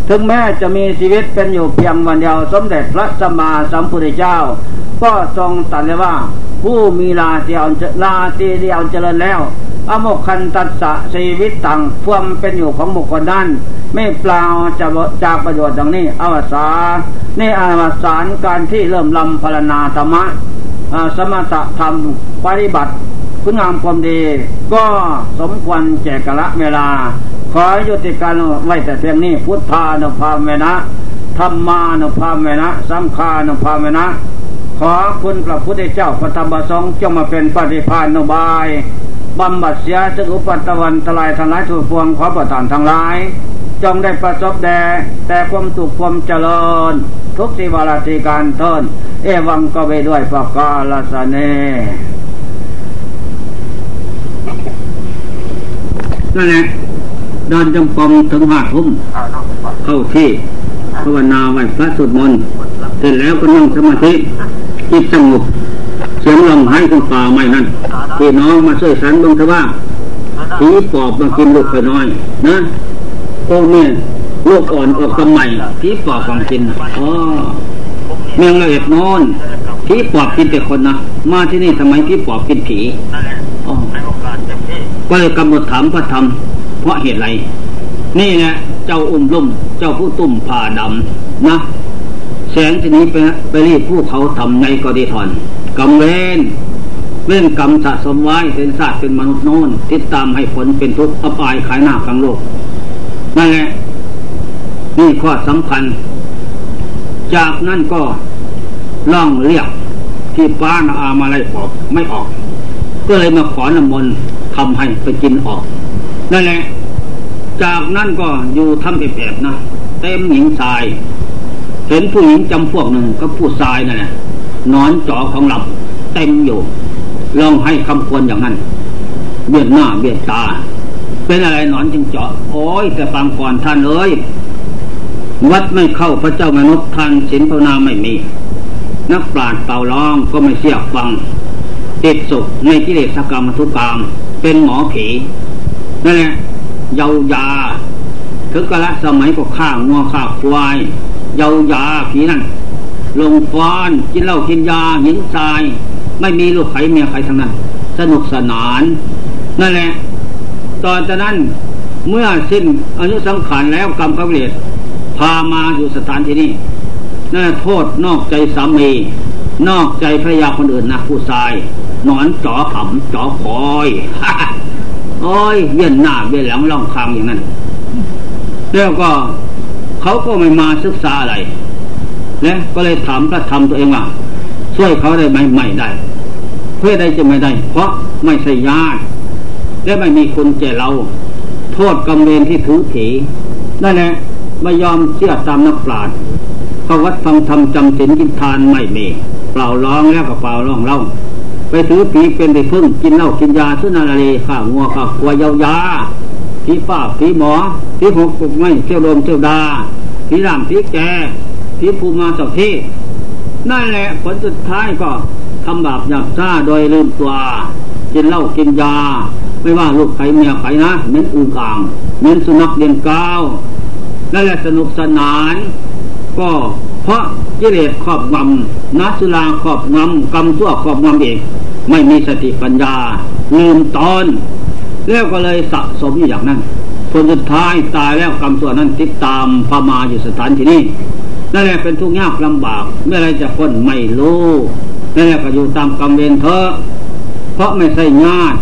ถึงแม้จะมีชีวิตเป็นอยู่เพียงวันเดียวสมเด็จพระสัมมาสัมพุทธเจ้า ก็ทรงตรัสเลยว่า ผู้มีลาเตียวลาตีเดียวเจริญแล้ว อโมคันตัสสะชีวิตต่างความเป็นอยู่ของบุคคลนั้นไม่เปล่าจะจากประโยชน์ดังนี้อวสานี่อวสานการที่เริ่มลำพรณาธรรมะ สมถะธรรมปฏิบัติคุณงามความดี ก็สมควรแจกละเวลา ขอยุติการไว้แต่เพียงนี้ พุทธานุภาเมนะธรรมานุภาเมนะสังฆานุภาเมนะขอคุณพระพุทธเจ้าพระธรรมสงฆ์จงมาเป็นปฏิภาณนุบายบำบัดเสียจึกอุปัตตวันตรายทั้งหลายทุกพวงขอประทานทั้งหลาย จงได้ประสบแด่แต่ความสุขความเจริญ ทุกสิวาราติการเทินเอวังก็ไปด้วยประกาลสเนนั่นแหละดอนจงกรมถึงห้าทุ่มเข้าที่ภาวนาไหวพระสุดมนต์เสร็จแล้วก็นั่งสมาธิจิตสงบเสียงลมหายขึ้นป่าไม่นั่นพี่น้องมาช่วยสันบงทว่าผีปอบมากินลูกไปน้อย นะ พวกนี้ลูกอ่อนออกกำใหม่ผีปอบของกินอ๋อเมืองละเอียดนอนผีปอบกินแต่คนนะมาที่นี่ทำไมผีปอบกินผีก็เลยกำหนดถามพระธรรม เพราะเหตุไร นี่แหละเจ้าอุ้มลุ่ม เจ้าผู้ตุ่มผ่าดำนะแสงทีนี้ไปไปรีบผู้เขาทำในก็ดีถอนกรรมเวนเว้นกรรมสะสมไว้เป็นศาสตร์เป็นมนุษย์โน้นติดตามให้ผลเป็นทุกข์อับอายขายหน้ากังโลก นั่นแหละนี่ข้อสำคัญ จากนั้นก็ล่องเรียกที่ป้านาอามาไล่ออกไม่ออก ก็เลยมาขอน้ำมนต์ทำให้ไปกินออกนั่นแหละจากนั้นก็อยู่ทำแอบๆนะเต็มหญิงทราย เห็นผู้หญิงจำพวกหนึ่งก็ผู้ทรายนั่นแหละนอนจอของเราเต็มอยู่ลองให้คำควรอย่างนั้น เบียดหน้าเบียดตา เป็นอะไรนอนจึงเจาะ โอ้ย แต่ฟังก่อนท่านเอ้ยวัดไม่เข้าพระเจ้ามนุษย์ท่านศีลภาวนาไม่มี นักปราชญ์เป่าร้องก็ไม่เสียฟัง ติดสุขในกิเลสกรรมทุกกรรมเป็นหมอผีนั่นแหละเยายาถึงกะละสมัยก็ฆ่างัวฆ่าควาย เยายาผีนั่นลงฟ้อนกินเหล้ากินยาหินทราย ไม่มีลูกไข่เมียใครทั้งนั้น สนุกสนาน นั่นแหละ ตอนจากนั้นเมื่อสิ้นอายุสังขารแล้วกรรมกเวทพามาอยู่สถานที่นี้นั่นโทษนอกใจสามี นอกใจภรรยาคนอื่นนะผู้ชาย นอนจ่อขำจ่อคอยโอ้ยเวียนหน้าเวียนหลังล่องคางอย่างนั้นแล้วก็เขาก็ไม่มาศึกษาอะไรนะก็เลยถามพระธรรมตัวเองว่าช่วยเขาได้ไหมไม่ได้ เพื่อได้จะไม่ได้ เพราะไม่ใช่ญาติ และไม่มีคนแก่เรา โทษกรรมเวรที่ถือถีนั่นแหละไม่ยอมเชื่อตามนักปราชญ์เขาวัดฟังธรรมจำศีลกินทานไม่มีเปล่าร้องแล้วก็เปล่าร้องเล่าไปถือผีเป็นไปพึ่งกินเหล้ากินยาสุนารีข้างัวข้าวัวยายาผีป้าผีหมอผีหกปุกไม่เที่ยวลมเที่ยวดาผีรามผีแกผีภูมาสักที่นั่นแหละผลสุดท้ายก็ทำบาปหยาบซ่าโดยลืมตัว กินเหล้ากินยา ไม่ว่าลูกใครเมียใครนะเน้นอึ่งอ่างเน้นสุนัขเดียนก้าวนั่นแหละสนุกสนาน ก็เพราะกิเลสครอบงำนัสุลาครอบงำกรรมชั่วครอบงำเองไม่มีสติปัญญา ลืมตอน แล้วก็เลยสะสมอย่างนั้นผลสุดท้ายตายแล้วกรรมส่วนนั้นติดตามพามาอยู่สถานที่นี้นั่นแหละเป็นทุกข์ยากลำบากเมื่อไรจะพ้นไม่รู้นั่นแหละก็อยู่ตามกรรมเวรเถอะเพราะไม่ใช่ญาติ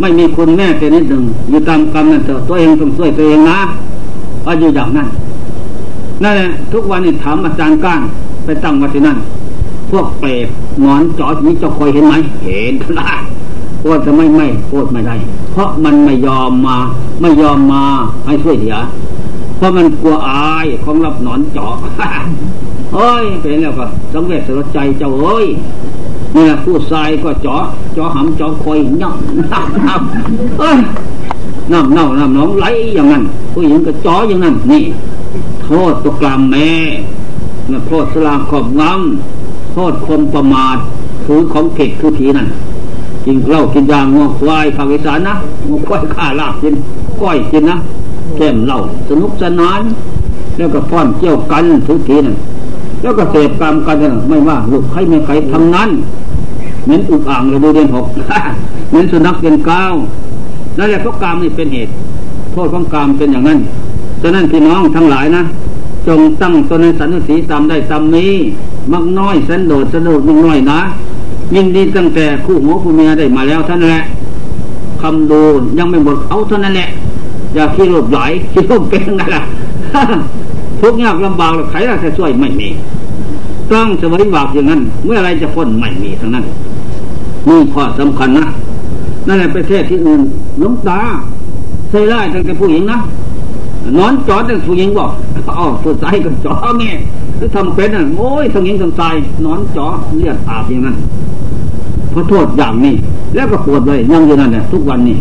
ไม่มีคุณแม่เป็นนิดหนึ่งอยู่ตามกรรมนั่นเถอะตัวเองต้องช่วยตัวเองนะว่าอยู่อย่างนั้นนั่นแหละทุกวันนี้ถามอาจารย์ก้านไปตั้งวัดที่นั่น พวกเปรตหนอนจอดนี้จะคอยเห็นไหมเห็นทุละโคตรจะไม่ไม่โคตรไม่ได้ เพราะมันไม่ยอมมา ไม่ยอมมาให้ช่วยเหลือเพราะมันกลัวอายของรับหนอนเจาะเอ้ยเป็นแล้วก็สังเวชสลดใจเจ้าเอ้ย นี่แหละผู้ชายก็เจาะเจาะหำเจาะคอยย่ำน้ำน้ำเอ้ยน้ำเน่าน้ำน้องไหลอย่างนั้นผู้หญิงก็เจาะอย่างนั้น นี่ โทษตัวกลามแม่นะโทษสลาขอบงำโทษคนประมาทถือของเผ็ดคือผีนั่นกินเหล้ากินยางัวควายภาคอีสานนะงัวควายข้าลาบกินก้อยกินนะแก้มเหล่าสนุกสนาน แล้วก็ป้อนเกี่ยวกันทุกทีนั่น แล้วก็เสพกรรมกันไม่ว่าลูกใครไม่ใครทั้งนั้นเหมือนอุกอ่างเราดูเดือนหกเหมือนสุนัขเดือนเก้านั่นแหละเพราะกรรมนี่เป็นเหตุ โทษของกรรมเป็นอย่างนั้นฉะนั้นพี่น้องทั้งหลายนะจงตั้งตนในสันนิสีตามได้ตามนี้ มักน้อยสันโดดสันโดดมักน้อยนะยินดีตั้งแต่คู่หัวคู่เมียได้มาแล้วท่านแหละคำดูยังไม่หมดเอาเท่านั้นแหละอย่าขี้หลบไหลขี้หลบเป็นนั่นแหละ ทุกยากลำบากใครจะช่วยไม่มีต้องสวยบากอย่างนั้น เมื่อไรจะพ้นไม่มีทั้งนั้นนี่ข้อสำคัญนะนั่นแหละประเทศที่อื่นลุงตาใส่ไล่ตั้งแต่ผู้หญิงนะนอนจอดตั้งผู้หญิงบอกอ๋อผู้ชายก็จอเงี้ยหรือทำเป็นอะโอ้ยทั้งหญิงทั้งชายนอนจอเลือดอาบอย่างนั้นเพราะโทษอย่างนี้ แล้วก็ปวดเลยยังอยู่นั่นแหละทุกวันนี้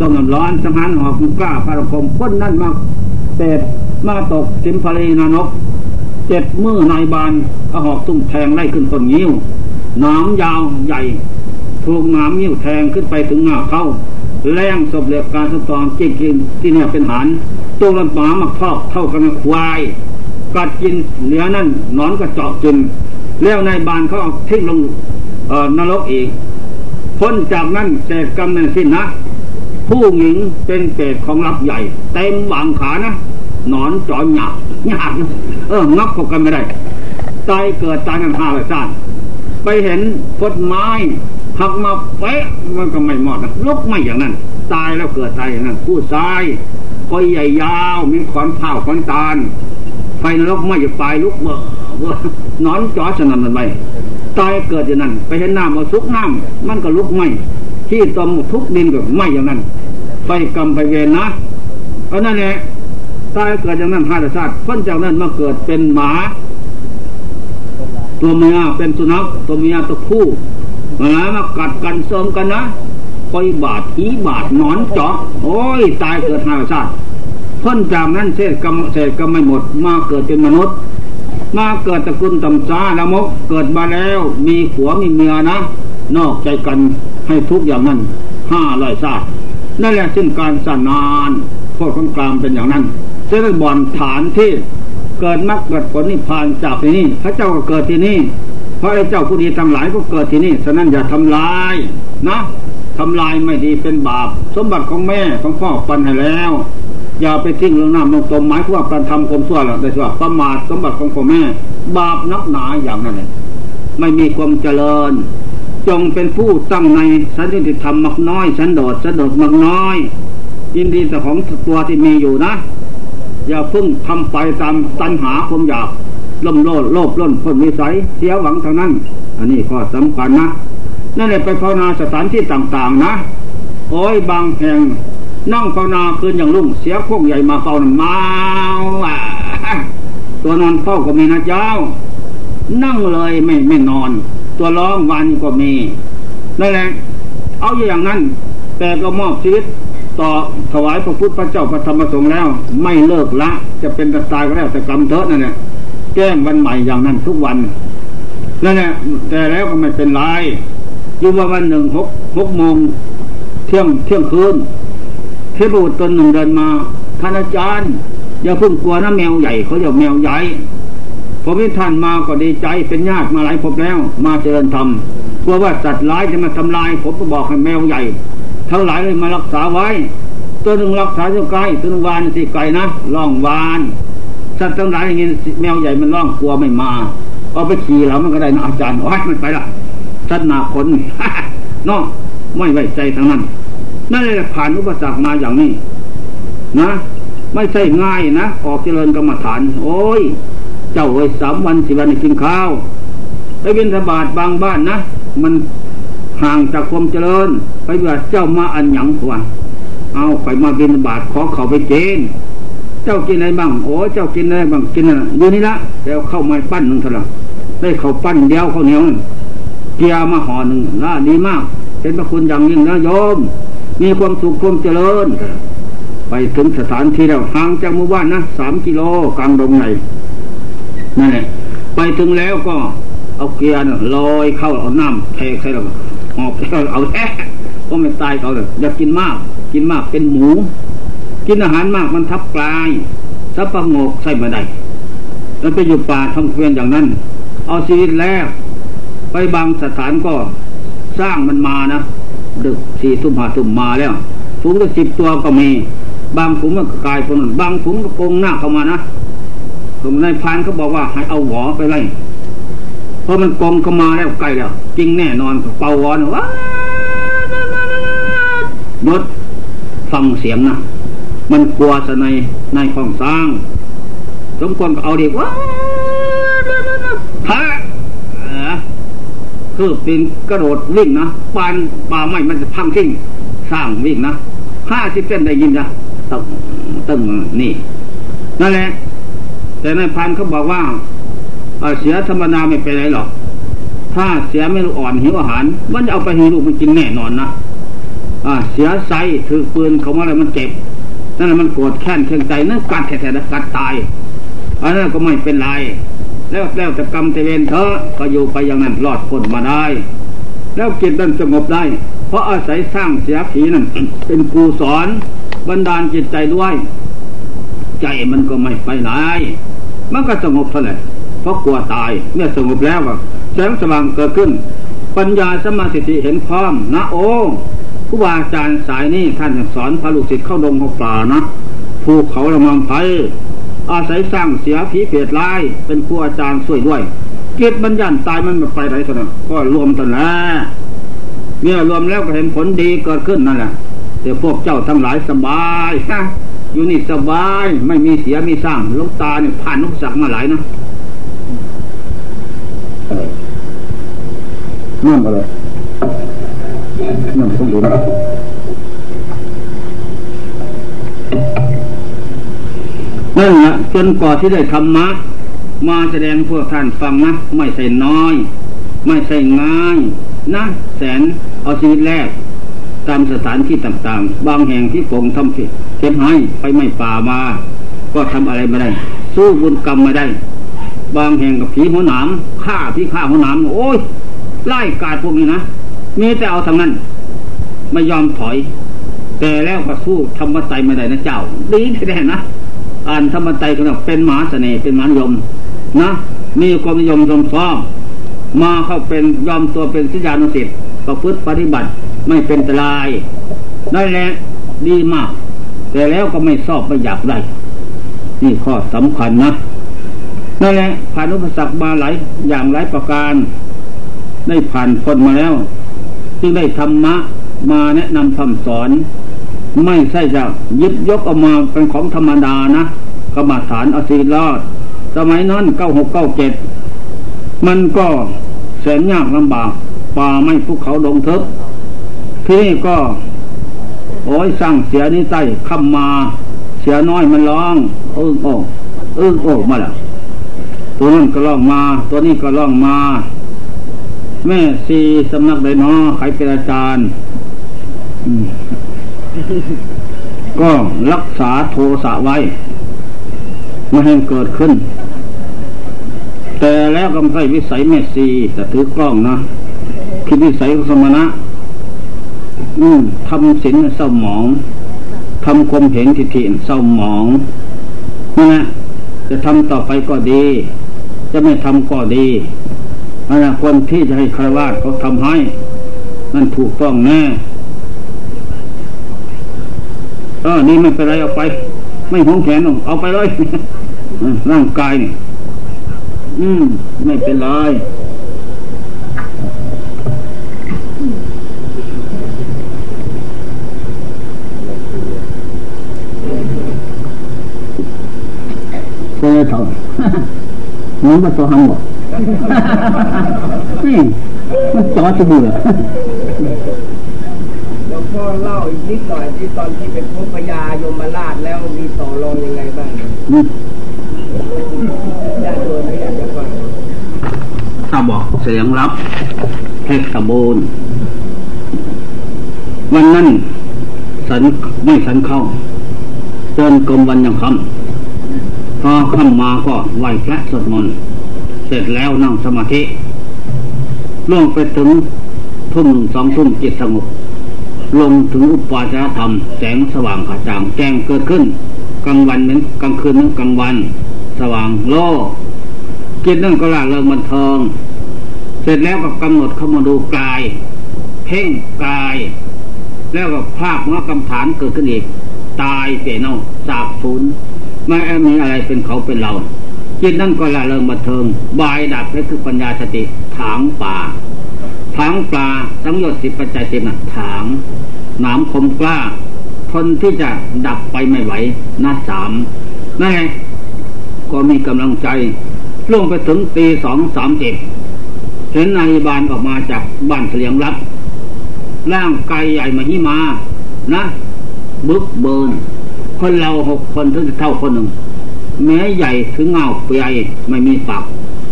ต้องน้ำ ร้อนสังหารหอกกล้าพระคมพ้นนั่นมาเศษมาตกสิมพลีนานกเจ็ดมือนายบานเอาหอกตุ้มแทงไล่ขึ้นต้นงิ้วหนามยาวใหญ่ ถูกหนามงิ้วแทงขึ้นไปถึงหน้าเข้า แรงศพเหลือการสตองจิกินที่เนี่ยเป็นหานตัวลำหมามักทอกเท่ากันควาย กัดกินเหลือนั่นนอนก็เจาะกินแล้วนายบานเขาเอาทิ้งลงนรกอีกพ้นจากนั้นแจกกรรมนั้นสิ้นนะ ผู้หญิงเป็นเปรตของรับใหญ่ เต็มหวางขานะนอนจอยหยาบหยาบเอองับเขากันไม่ได้ตายเกิดตายกันห้าเลยสั้นไปเห็นกฎไม้หักมาเป๊ะมันก็ไม่หมดนะลุกไม่อย่างนั้น ตายแล้วเกิดตายอย่างนั้นผู้ชายคอยใหญ่ยาวมีขอนเผาขอนตาลไฟนรกไม่จะตายลุกเมื่อนอนจอสนั่นมันไปตายเกิดอย่างนั้น ไปเห็นน้ำมาซุกน้ำมันก็ลุกไม่ที่ตมทุกดินก็ไม่อย่างนั้น ไฟกรรมไปเวรนะเพราะนั่นแหละตายเกิดจากนั้นห้าชาติพ้นจากนั้นมาเกิดเป็นหมา ตัวเมียเป็นสุนัขตัวเมียตัวผู้มามากัดกันเสริมกันนะคอยบาดหีบาดนอนเจาะโอ้ยตายเกิดห้าชาติพ้นจากนั้นเศษกรรมเศษกรรมไม่หมด มาเกิดเป็นมนุษย์ มาเกิดตระกูลตำจ้าละมก เกิดมาแล้ว มีผัวมีเมียนะ นอกใจกันให้ทุกอย่างนั้นห้าร้อยชาติ นั่นแหละซึ่งการสนานโทษของกลางเป็นอย่างนั้นจะได้บ่อนฐานที่เกิดมรรคเกิดผลนิพพานจากที่นี่พระเจ้าก็เกิดที่นี่พระเจ้าผู้ดีทั้งหลายก็เกิดที่นี่ฉะนั้นอย่าทำลายนะทำลายไม่ดีเป็นบาป สมบัติของแม่ของพ่อปันให้แล้ว อย่าไปทิ้งเรื่องน้ำลงตมหมายว่าการทำความชั่วหรอกแต่ว่าประมาทสมบัติของพ่อแม่ บาปนักหนาอย่างนั้นเลยไม่มีความเจริญ จงเป็นผู้ตั้งในสันติธรรมมักน้อยสันโดษสันโดษมักน้อย ยินดีแต่ของตัวที่มีอยู่นะ อย่าพึ่งทำไปตามตัณหาความอยากล่มโลดโลภล้นพ้นวิสัยเสียหวังท่านั้น อันนี้ข้อสำคัญนะนั่นแหละไปภาวนาสถานที่ต่างๆนะ โอ้ยบางแห่งนั่งภาวนาคืนอย่างลุ่งเสียพวกใหญ่มาเฝ้ามาตัวนอนเฝ้าก็มีนะเจ้า นั่งเลยไม่ไม่นอน ตัวร้องวันก็มีนั่นแหละเอาอย่างนั้น แต่ก็มอบชีวิตต่อถวายพระพุทธพระเจ้าพระธรรมสงฆ์แล้ว ไม่เลิกละ จะเป็นตายก็แล้วแต่กรรมเถอะนั่นแหละแก้มวันใหม่อย่างนั้นทุกวันนั่นแหละแต่แล้วก็ไม่เป็นไรอยู่ว่าวันหนึ่งหกหกโมงเที่ยงเที่ยงคืนเทพบุตรตนหนึ่งเดินมาท่านอาจารย์อย่าเพิ่งกลัวนะแมวใหญ่เขาเรียกแมวใหญ่ ผมที่ท่านมาก็ดีใจเป็นญาติมาหลายพบแล้ว มาเจริญธรรมกลัวว่าสัตว์ร้ายจะมาทำลาย ผมก็บอกให้แมวใหญ่ทั้งหลายเลยมารักษาไว้ ตัวหนึ่งรักษาเจ้าไก่ตัวหนึ่งวานสิไก่นะล่องวาน สัตว์ทั้งหลายอย่างนี้แมวใหญ่มันล่องกลัวไม่มาเอาไปขี่แล้วมันก็ได้นะอาจารย์โอ้ยมันไปละสัตว์นาคนน้อกไม่ไว้ใจทั้งนั้นนั่นเลยผ่านอุปสรรคมาอย่างนี้ นะ ไม่ใช่ง่ายนะออกเจริญกรรมฐาน โอ้ย เจ้าเอ้ยสามวันสี่วันกินข้าวไปบินสบาทบางบ้านนะ มันห่างจากความเจริญ ไปว่าเจ้ามาอันหยังวะเอาไปมาบินบาทขอเขาไปเจนเจ้ากินอะไรบ้างโอ้เจ้ากินอะไรบ้างกินอะไรอยู่นี่ละแล้วเข้ามาปั้นหนึ่งเท่าได้เขาปั้นเดียวเขาเหนียวเกียมาห่อหนึ่งละดีมากเป็นพระคุณอย่างยิ่งนะโยม มีความสุขความเจริญ ไปถึงสถานที่แล้วห่างจากหมู่บ้านนะสามกิโลกลางดงไหน นั่นแหละไปถึงแล้วก็เอาเกียร์ลอยเข้าเอาน้ำเทใส่เราหอบเอาแท้ก็ไม่ตายเขาเลยอยากกินมาก กินมากเป็นหมู กินอาหารมากมันทับกลายสับประงกใส่มาได้แล้วไปอยู่ป่าทำเพียนอย่างนั้น เอาชีวิตแล้วไปบางสถานก็สร้างมันมานะดึกสี่ทุ่มห้าทุ่มมาแล้วฝูงก็สิบตัวก็มี บางฝูงก็กลายเป็นบางฝูงก็โกงหน้าเข้ามานะ ผมนายพานเขาบอกว่าให้เอาหวอไปไล่เพราะมันกองเข้ามาแล้วไกลแล้วจริงแน่นอนเป่าวอนว้ายศฟังเสียงนะมันกลัวสในในของสร้างสมควรก็เอาดีว่าพระคือเป็นกระโดดวิ่งนะปานป่าไม้มันจะพังทิ้งสร้างวิ่งนะห้าสิบเส้นได้ยินนะตึงตึงนี่นั่นแหละ แต่ในพันเขาบอกว่าเสียธรรมดาไม่เป็นไรหรอก ถ้าเสียไม่รู้อ่อนหิวอาหาร มันจะเอาไปให้ลูกมันกินแน่นอนนะเสียไซถือปืนเขามาอะไรมันเจ็บนั่นแหละมันโกรธแค้นเคืองใจนั่นกัดแท้ๆกัดตายอันนั้นก็ไม่เป็นไร แล้วแล้วแต่กรรมแต่เวรเธอะก็อยู่ไปอย่างนั้นรอดพ้นมาได้ แล้วจิตนั้นสงบได้ เพราะอาศัยสร้างเสียผีนั่นเป็นครูสอนบันดาลจิตใจด้วย ใจมันก็ไม่ไปไหน มันก็สงบเท่านั้นเพราะกลัวตายเมื่อสงบแล้วแสงสว่างเกิดขึ้น ปัญญาสมาธิเห็นพร้อมนะโอ้ครูบาอาจารย์สายนี้ท่านสอนพระลูกศิษย์เข้าดงเข้าป่านะภูเขาละมังไพอาศัยสร้างเสียผีเปรตร้ายเป็นครูอาจารย์ช่วยด้วย เกิบัญญัติตายมันไปไหนสันก็รวมกันแล้วเมื่อรวมแล้วก็เห็นผลดีเกิดขึ้นนั่นแหละเดี๋ยวพวกเจ้าทั้งหลายสบายฮะ อยู่นี่สบายไม่มีเสียมีสร้างลูกตาเนี่ยผ่านนกสักมาหลายนะนั่นอะไรนั่นต้องดูนะนั่นแหละจนกว่าที่ได้ธรรมะ มาแสดงพวกท่านฟังนะไม่ใช่น้อย ไม่ใช่ง่าย นะแสนเอาชีวิตแรก ตามสถานที่ต่างๆ บางแห่งที่ผมทำผิด เช็ดให้ไปไม่ป่ามา ก็ทำอะไรไม่ได้ สู้บุญกรรมไม่ได้ บางแห่งกับผีหัวหนามฆ่าพี่ฆ่าหัวหนามโอ้ยไล่กาดพวกนี้นะมีแต่เอาทางนั้น ไม่ยอมถอย แต่แล้วก็สู้ธรรมไตไม่ได้นะเจ้า ดีแท้ๆนะอ่านธรรมไตก็เป็นมหาเสน่ห์เป็นมหายมนะมีความนิยมชมชอบมาเข้าเป็นยอมตัวเป็นสิยานุสิทธิ์ประพฤติปฏิบัติไม่เป็นตรายได้แหละดีมาก แต่แล้วก็ไม่ชอบไม่อยากได้ นี่ข้อสำคัญนะนั่นแหละผ่านอุปสรรคมาหลายอย่างหลายประการ ได้ผ่านพ้นมาแล้ว จึงได้ธรรมะมาแนะนำคำสอน ไม่ใช่จะยึดยกออกมาเป็นของธรรมดานะกรรมฐานอสีรอด สมัยนั้นเก้าหกเก้าเจ็ดมันก็แสนยากลำบาก ป่าไม่ภูเขาดงทึบที่นี่ก็ โอ้ยสร้างเสียนี่ใต้คำมาเสียน้อยมันร้องอึ้งโอ้อึ้งโอ้มาละตัวนั้นก็ร้องมา ตัวนี้ก็ร้องมา แม่ซีสำนักไดนอใครเป็นอาจารย์ก็รักษาโทสะไว้ไม่ให้เกิดขึ้น แต่แล้วก็ไม่ใช่วิสัยแม่ซีแต่ถือกล้องนะคิดวิสัยของสมณะ อืมทำศีลเศร้าหมองทำความเห็นทิฏฐิเศร้าหมองนี่นะจะทำต่อไปก็ดี จะไม่ทำก็ดีนั่นแหละคนที่จะให้คารวะเขาทำให้ นั่นถูกต้องแน่เออนี่ไม่เป็นไรเอาไป ไม่หวงแขนหรอกเอาไปเลยร่างกายนี่อืม ไม่เป็นไร เป็นไงเถอะมันมาตัวหังหมดนี่มันจอดจะบูเลยหลวงพ่อเล่าอีกนิดหน่อยที่ตอนที่เป็นพบพญายมราชแล้วมีต่อรองยังไงบ้างญาติโยมไม่อยากจะฟังถ้าบอกเสียงรับเพชรตะบูนวันนั้นสันไม่สันเข้าจนกรมวันยังคำ พอค่ำมาก็ไหวพระสวดมนต์เสร็จแล้วนั่งสมาธิล่วงไปถึงทุ่มสองทุ่มจิตสงบลงถึงอุปาจารธรรม แสงสว่างกระจ่างแจ้งเกิดขึ้น กลางวันเหมือนกลางคืนเหมือนกลางวัน สว่างโลกจิตนั่นก็ละเริงบันเทิงเสร็จแล้วก็กำหนดเข้ามาดูกาย เพ่งกาย แล้วก็ภาพว่ากำฐานเกิดขึ้นอีก ตายเสียเน่าสาบสูญ ไม่มีอะไรเป็นเขาเป็นเราจิตนั่นก็ละเริงบันเทิง บายดับให้คือปัญญาสติถางป่าถางปลาสังโยชน์สิบปัจจัยเต็มถางหนามคมกล้า ทนที่จะดับไปไม่ไหวหน้าสามนั่นไงก็มีกำลังใจล่วงไปถึงตีสองสามสิบเห็นนายบาลออกมาจากบ้านเสียงรับร่างกายใหญ่มาหิมา นะบึกเบิน คนเราหกคนถึงจะเท่าคนหนึ่ง แม้ใหญ่ถึงเงาเปียไม่มีปัก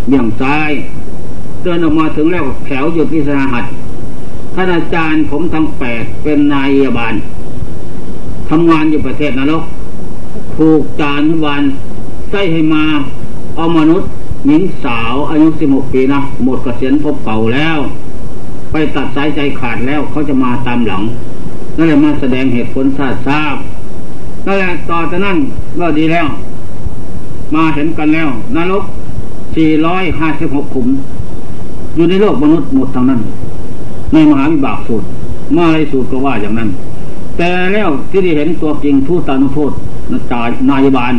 เบี่ยงซ้ายเดินออกมาถึงแล้วแถวหยุดพิสาหัดท่านอาจารย์ผมทั้งแปดเป็นนายบาลทำงานอยู่ประเทศนรกถูกจานวันใส่ให้มาเอามนุษย์หญิงสาวอายุสิบหกปีนะหมดกเกษียณพบเก่าแล้ว ไปตัดสายใจขาดแล้วเขาจะมาตามหลังนั่นแหละมาแสดงเหตุผลทราบทราบ นั่นแหละต่อจากนั้นก็ดีแล้ว มาเห็นกันแล้วนรกสี่ร้อยห้าสิบหกขุม อยู่ในโลกมนุษย์หมดทั้งนั้น ในมหาวิบากสูตร มาอะไรสูตรก็ว่าอย่างนั้น แต่แล้วที่ได้เห็นตัวจริงทูตานุโทษนจายนายบาล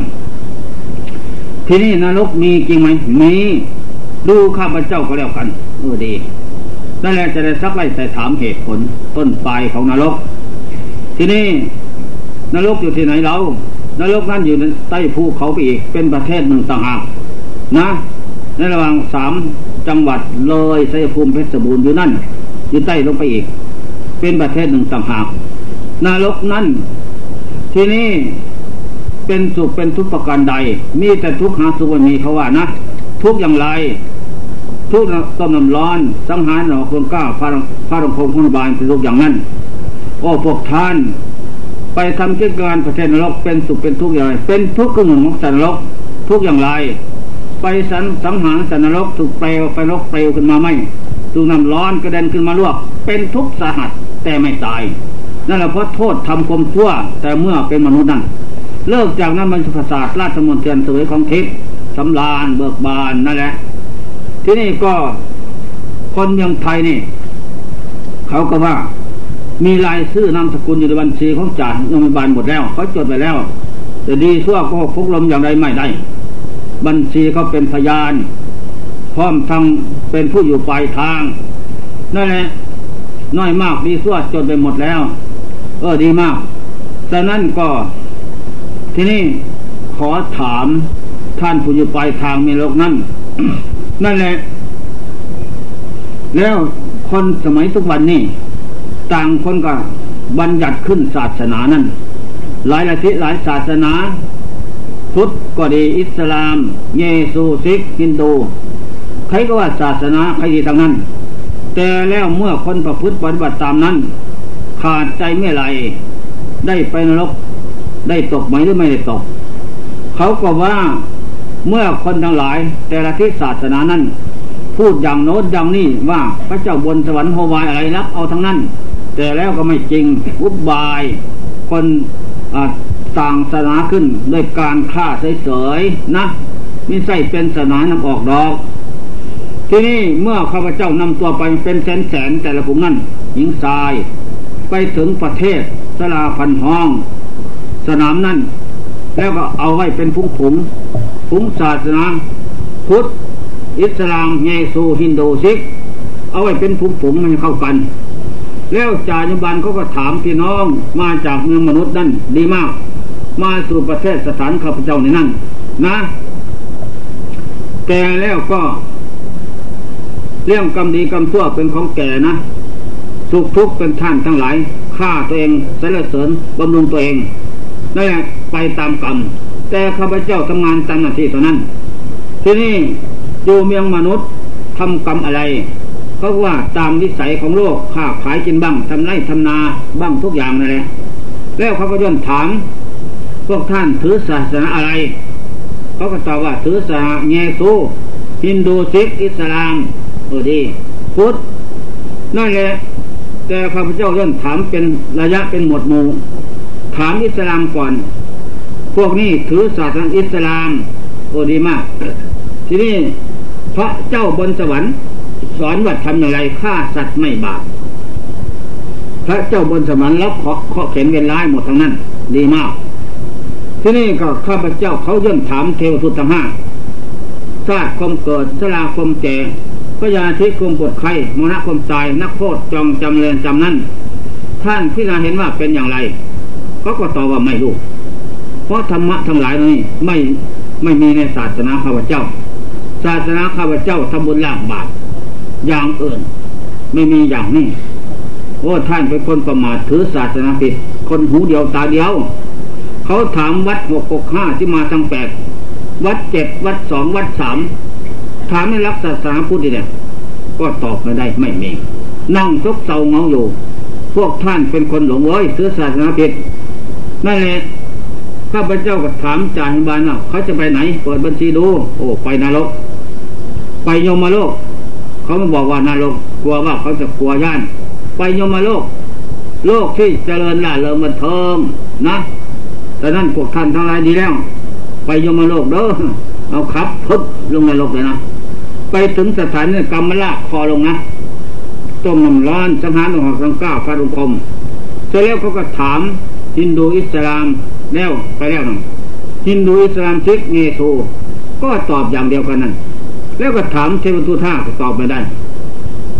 ทีนี้นรกมีจริงไหมมีดูข้าพเจ้าก็แล้วกันเออดีนั่นแหละจะได้ซักไล่แต่ถามเหตุผลต้นปลายของนรก ทีนี้ นรกอยู่ที่ไหนเรานรกนั่นอยู่ใต้ภูเขาไปอีก เป็นประเทศหนึ่งต่างหากนะในระหว่างสามจังหวัดเลยไสยภูมิเพชรบูรณ์อยู่นั่น อยู่ใต้ลงไปอีก เป็นประเทศหนึ่งต่างหากนรกนั่นที่นี้เป็นสุขเป็นทุกประการใด มีแต่ทุกหาสุขไม่มีเขาว่านะ ทุกอย่างไร ทุกต้มน้ำร้อนสังหารหนอคนก้าพระพระรงคงคุณบาลเป็นทุกอย่างนั้นโอ้พวกท่าน ไปทำกิจการประเทศนรกเป็นสุขเป็นทุกอย่างไร เป็นทุกข์ก็เหมือนของสัตว์นรกทุกอย่างไร ไปสันสังหารสัตว์นรกถูกเปลวไปรกเปลวขึ้นมาไม่ถูกน้ำร้อนกระเด็นขึ้นมาลวก เป็นทุกข์สาหัสแต่ไม่ตายนั่นแหละเพราะโทษทำความชั่ว แต่เมื่อเป็นมนุษย์นั่นเลิกจากนั้นมันประสาทราชมนเทียนสวยของทิพย์สำราญเบิกบานนั่นแหละ ที่นี่ก็คนเมืองไทยนี่ เขาก็ว่า มีลายชื่อนามสกุลอยู่ในบัญชีของจ่าโรงพยาบาลหมดแล้วเขาจดไปแล้ว แต่ดีชั่วก็ฟุกลมอย่างไรไม่ได้ บัญชีเขาเป็นพยาน พร้อมทั้งเป็นผู้อยู่ปลายทางนั่นแหละน้อยมากดีชั่วจดไปหมดแล้ว เออดีมากแต่นั้นก็ ทีนี้ขอถามท่านผู้อยู่ปลายทางมีโลกนั้นนั่นแหละ แล้วคนสมัยทุกวันนี้ ต่างคนก็บัญญัติขึ้นศาสนานั้น หลายละทิหลายศาสนา พุทธก็ดีอิสลาม เยซูซิก ฮินดู ใครก็ว่าศาสนาใครดีทางนั้น แต่แล้วเมื่อคนประพฤติปฏิบัติตามนั้น ขาดใจเมื่อไรได้ไปนรก ได้ตกไหมหรือไม่ได้ตก เขาก็ว่าเมื่อคนทั้งหลาย แต่ละที่ศาสนานั้น พูดอย่างโน้นอย่างนี้ว่าพระเจ้าบนสวรรค์โฮวายอะไรรับเอาทั้งนั้น แต่แล้วก็ไม่จริงอุบาย คนต่างศาสนาขึ้นด้วยการฆ่าเฉยๆนะมิใช่เป็นศาสนานำออกดอก ที่นี่เมื่อข้าพเจ้านำตัวไปเป็นแสนๆแต่ละผงนั้นหญิงชาย ไปถึงประเทศสลาพันห้อง สนามนั่นแล้วก็เอาไว้เป็นพุงผงผงศาสนาพุทธอิสลามเยซูฮินดูซิก เอาไว้เป็นพุงผงมันเข้ากัน แล้วจายุบันเขาก็ถามพี่น้องมาจากเมืองมนุษย์นั่นดีมาก มาสู่ประเทศสถานข้าพเจ้าในนั่นนะ แกแล้วก็ เรื่องกรรมดีกรรมชั่วเป็นของแกนะสุขทุกข์เป็นท่านทั้งหลายฆ่าตัวเองสรรเสริญบำรุงตัวเองนั่นแหละไปตามกรรมแต่ข้าพเจ้าทำงานตามหน้าที่เท่านั้น ที่นี่อยู่เมืองมนุษย์ทำกรรมอะไร เขาว่าตามวิสัยของโลกค้าขายกินบ้างทำไรทำนาบ้างทุกอย่างนั่นแหละแล้วเขาก็ย่นถาม พวกท่านถือศาสนาอะไรเขาก็ตอบว่าถือศาสนาเยซูฮินดูซิกอิสลามเออดีพุทธนั่นแหละแต่ข้าพเจ้าเริ่มถามเป็นระยะเป็นหมวดหมู่ถามอิสลามก่อน พวกนี้ถือศาสนาอิสลามโอ้ดีมาก ทีนี้พระเจ้าบนสวรรค์ สอนว่าทำอย่างไรฆ่าสัตว์ไม่บาปพระเจ้าบนสวรรค์รับเคาะเข็นเวนร้ายหมดทั้งนั้น ดีมาก ที่นี้ก็ข้าพเจ้าเขาเริ่มถามเทวทุตทั้งห้าชาติความเกิดสลาความแก่พยาธิความปวดไข้มรณะความตายนักโทษจองจำเริญจำนั้น ท่านพิจารณาเห็นว่าเป็นอย่างไรเขาก็ตอบว่าไม่รู้เพราะธรรมะทั้งหลายนี้ไม่ไม่มีในศาสนาข้าพเจ้า ศาสนาข้าพเจ้าทำบุญล้างบาป อย่างอื่น ไม่มีอย่างนี้โอ้ท่านเป็นคนประมาทถือศาสนาผิด คนหูเดียวตาเดียว เขาถามวัดหกหกห้าที่มาทั้งแปดวัดเจ็ดวัดสองวัดสามถามในรักศาสนาพุทธเนี่ยก็ตอบไม่ได้ไม่มีนั่งซกเซาเงาอยู่ พวกท่านเป็นคนหลงเว้ยซื้อศาสนาผิดนั่นแหละข้าพเจ้าก็ถามจ่าหิบาลว่าเขาจะไปไหน เปิดบัญชีดู โอ้ ไปนรก ไปยมโลก เขาม่บอกว่านรกกลัวว่าเขาจะกลัวย่าน ไปโยมโลก โลกที่เจริญล่าเริงบันเทิงนะแต่นั่นพวกท่านทั้งหลายดีแล้ว ไปโยมโลกเด้อเอาครับพึบลงในโลกเลยนะไปถึงสถานนี่กรรมลากคอลงนะต้มน้ำร้อนสังหารของสังก้าพระรุคมเสร็จแล้วเขาก็ถามฮินดูอิสลามแล้วไปแล้วนะฮินดูอิสลามซิกเงโซก็ตอบอย่างเดียวกันนั่น แล้วก็ถามเทวทูท่าก็ตอบไม่ได้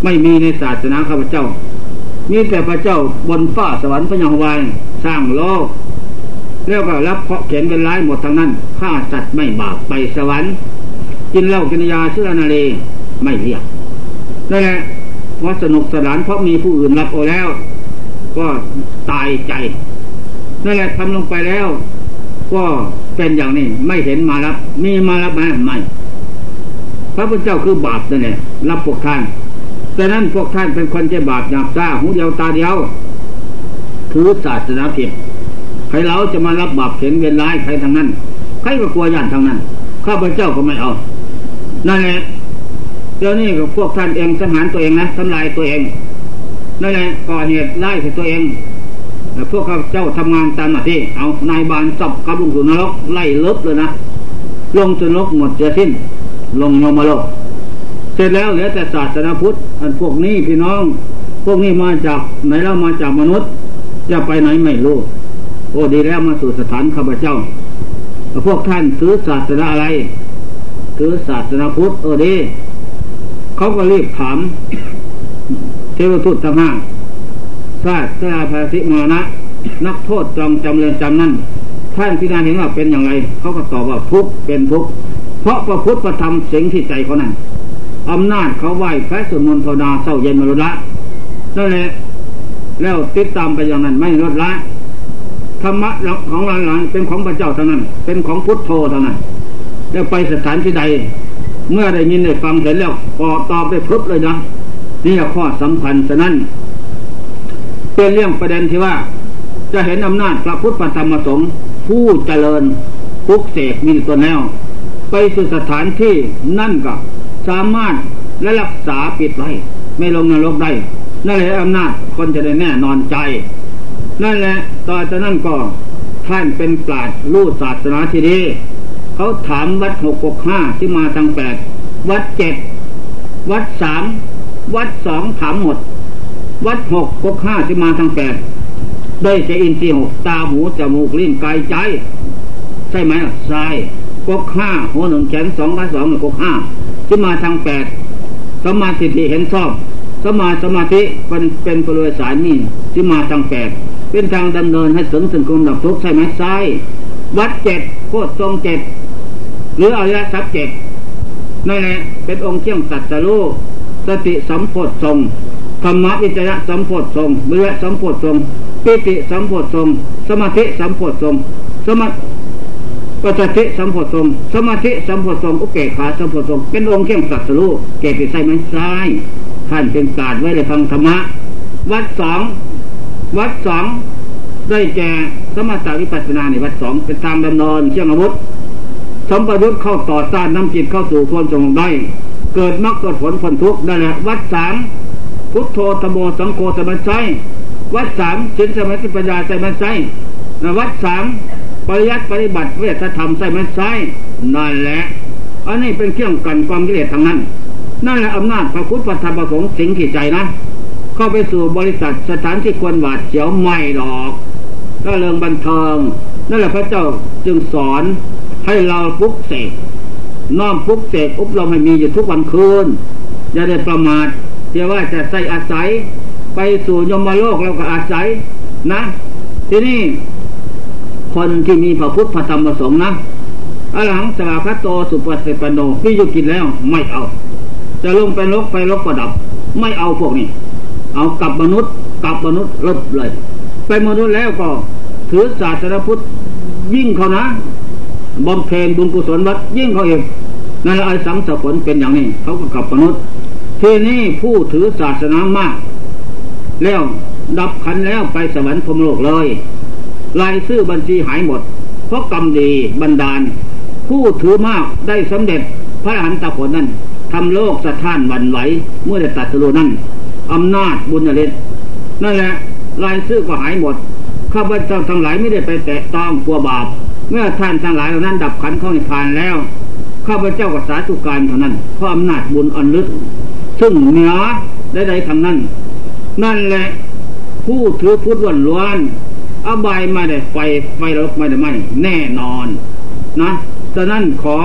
ไม่มีในศาสนาข้าพเจ้า มีแต่พระเจ้าบนฟ้าสวรรค์พระยาวายสร้างโลกแล้วก็รับเคาะเข็นเป็นร้ายหมดทั้งนั้นฆ่าสัตว์ไม่บาปไปสวรรค์กินเหล้ากินยาเชื่อนาเลไม่เรียกนั่นแหละว่าสนุกสนานเพราะมีผู้อื่นรับโอแล้ว ก็ตายใจนั่นแหละทำลงไปแล้ว ก็เป็นอย่างนี้ไม่เห็นมารับ มีมารับไหมไม่ พระพุทธเจ้าคือบาปนั่นแหละรับพวกท่านแต่นั้นพวกท่านเป็นคนที่บาปหยาบซ่าหูเดียวตาเดียวถือศาสนาผิดใครเราจะมารับบาปเข็นเวียนร้ายใครทางนั้น ใครก็กลัวย่านทางนั้น ข้าพเจ้าก็ไม่เอา นั่นแหละเดี๋ยวนี้กับพวกท่านเองสังหารตัวเองนะทำลายตัวเอง นั่นแหละก่อเหตุไล่ใส่ตัวเองพวกข้าเจ้าทำงานตามหน้าที่ เอานายบานสับกับลงสู่นรกไล่เลิบเลยนะ ลงสู่นรกหมดจะสิ้น ลงโยมโลก เสร็จแล้วเหลือแต่ศาสนาพุทธ อันพวกนี้พี่น้อง พวกนี้มาจากไหนแล้วมาจากมนุษย์ จะไปไหนไม่รู้ โอ้ดีแล้วมาสู่สถานข้าพเจ้า พวกท่านถือศาสนาอะไร ถือศาสนาพุทธเออดีเขาก็รีบถาม เทวทูตทั้งห้าทราบสราภาสิมรณะ นักโทษจองจำเริญจำนั่นท่านพิจารณาเห็นว่าเป็นอย่างไร เขาก็ตอบว่าทุกเป็นทุก เพราะประพุทธประธรรมสิงที่ใจเขานั้นอำนาจเขาไหวแพ้สุนมนทนาเศร้าเย็นมรุละนั่นแหละแล้วติดตามไปอย่างนั้นไม่ลดละธรรมะของหลานๆเป็นของพระเจ้าเท่านั้น เป็นของพุทธโธเท่านั้นแล้วไปสถานที่ใด เมื่อได้ยินได้ฟังเสร็จแล้วก็ตอบไปพรบเลยนะนี่ข้อสำคัญฉะนั้น เป็นเรื่องประเด็นที่ว่า จะเห็นอำนาจพระพุทธธรรมสงฆ์ผู้เจริญปุกเสกมีตัวแนว ไปสู่สถานที่นั่นก็สามารถและรักษาปิดไว้ไม่ลงนรกได้นั่นแหละอำนาจคนจะได้แน่นอนใจ นั่นแหละต่อจากนั้นก็ท่านเป็นปราชญ์รู้ศาสนาที่ดีเขาถามวัดหกหกห้าที่มาทางแปดวัดเจ็ดวัดสามวัดสองถามหมด วัดหกหกห้าที่มาทางแปดได้จะอินทรีย์หกตาหูจมูกลิ้นกายใจ ใช่ไหมล่ะใช่ กกห้าหัวหนึ่งแขนสองขาสองหนึ่งกกห้าที่มาทางแปดสมาธิเห็นชอบสมาสมาธิเป็นเป็นปรวยสายนี่ที่มาทางแปดเป็นทางดำเนินให้ถึงถึงกลมดับทุกข์ใช่ไหมใช่วัดเจ็ดโคตรทรงเจ็ดหรืออริยสัจเจ็ดนั่นแหละเป็นองค์เชี่ยงสัตว์รู้สติสัมโพธทรงธรรมวิจยะสัมโพธทรงเบื่อสัมโพธทรงปิติสัมโพธทรง สมาธิสัมโพธทรงสมา ปัจจิสัมโพธทรงสมาธิสัมโพธทรงอุเกขาสัมโพธทรงเป็นองค์เชี่ยงสัตว์รู้เกติใส่ไม้ซ้ายท่านเป็นกาดไว้ในฟังธรรมะ วัดสองวัดสองได้แก่สมถะวิปัสสนาในวัดสองเป็นทางดำเนินเชื่องอาวุธสมประยุทธ์เข้าต่อต้านน้ำจิตเข้าสู่ควรจงได้ เกิดมรรคเกิดผลผลทุกข์นั่นแหละวัดสามพุทโธธโมสังโฆสมัญไซวัดสามสินสมาธิปัญญาใส่มันไซวัดสาม ปริยัติปฏิบัติเวทธรรมใส่มันไซนั่นแหละ อันนี้เป็นเครื่องกันความกิเลสทางนั้น นั่นแหละอำนาจพระพุทธธรรมประสงค์สิงขีดใจนะ เข้าไปสู่บริษัทสถานที่ควรหวาดเสียวไม่หรอกก็เริงบันเทิง นั่นแหละพระเจ้าจึงสอนให้เราปุกเสกน้อมปุกเสกอุบลมให้มีอยู่ทุกวันคืน อย่าได้ประมาทเดี๋ยวว่าจะใส่อาศัย ไปสู่ยมโลกเราก็อาศัยนะ ทีนี้ คนที่มีพระพุทธพระธรรมพระสงฆ์นะอรหังสวาคโตสุปฏิปันโนพี่ยุกินแล้วไม่เอา จะลงไปลกไปลกก็ดับ ไม่เอาพวกนี้ เอากับมนุษย์กับมนุษย์ลบเลย ไปมนุษย์แล้วก็ ถือศาสนาพุทธยิ่งเขานะบำเพ็ญบุญกุศลวัดยิ่งเขาเองนั่นแหละไอ้สังสผลเป็นอย่างนี้ เขาก็กลับมนุษย์ทีนี้ผู้ถือศาสนามาก แล้วดับขันแล้วไปสวรรค์พรมโลกเลย รายชื่อบัญชีหายหมด เพราะกรรมดีบันดาล ผู้ถือมากได้สำเร็จพระอรหันตผลนั้นทำโลกสะท้านวันไหวเมื่อได้ตัดสรุนั่นอำนาจบุญฤทธิ์นั่นแหละรายชื่อก็หายหมดข้าพเจ้าทั้งหลายไม่ได้ไปแตะต้องกลัวบาป เมื่อท่านทั้งหลายเหล่านั้นดับขันเข้าในพานแล้วข้าพเจ้าก็สาธุการเท่านั้นเพราะอำนาจบุญอันลึก ซึ่งเหนือได้ใดทางนั้น นั่นแหละผู้ถือพุทธวันล้วน อบายไม่ได้ไฟไฟรกไม่ได้ไหมแน่นอนนะฉะนั้นขอ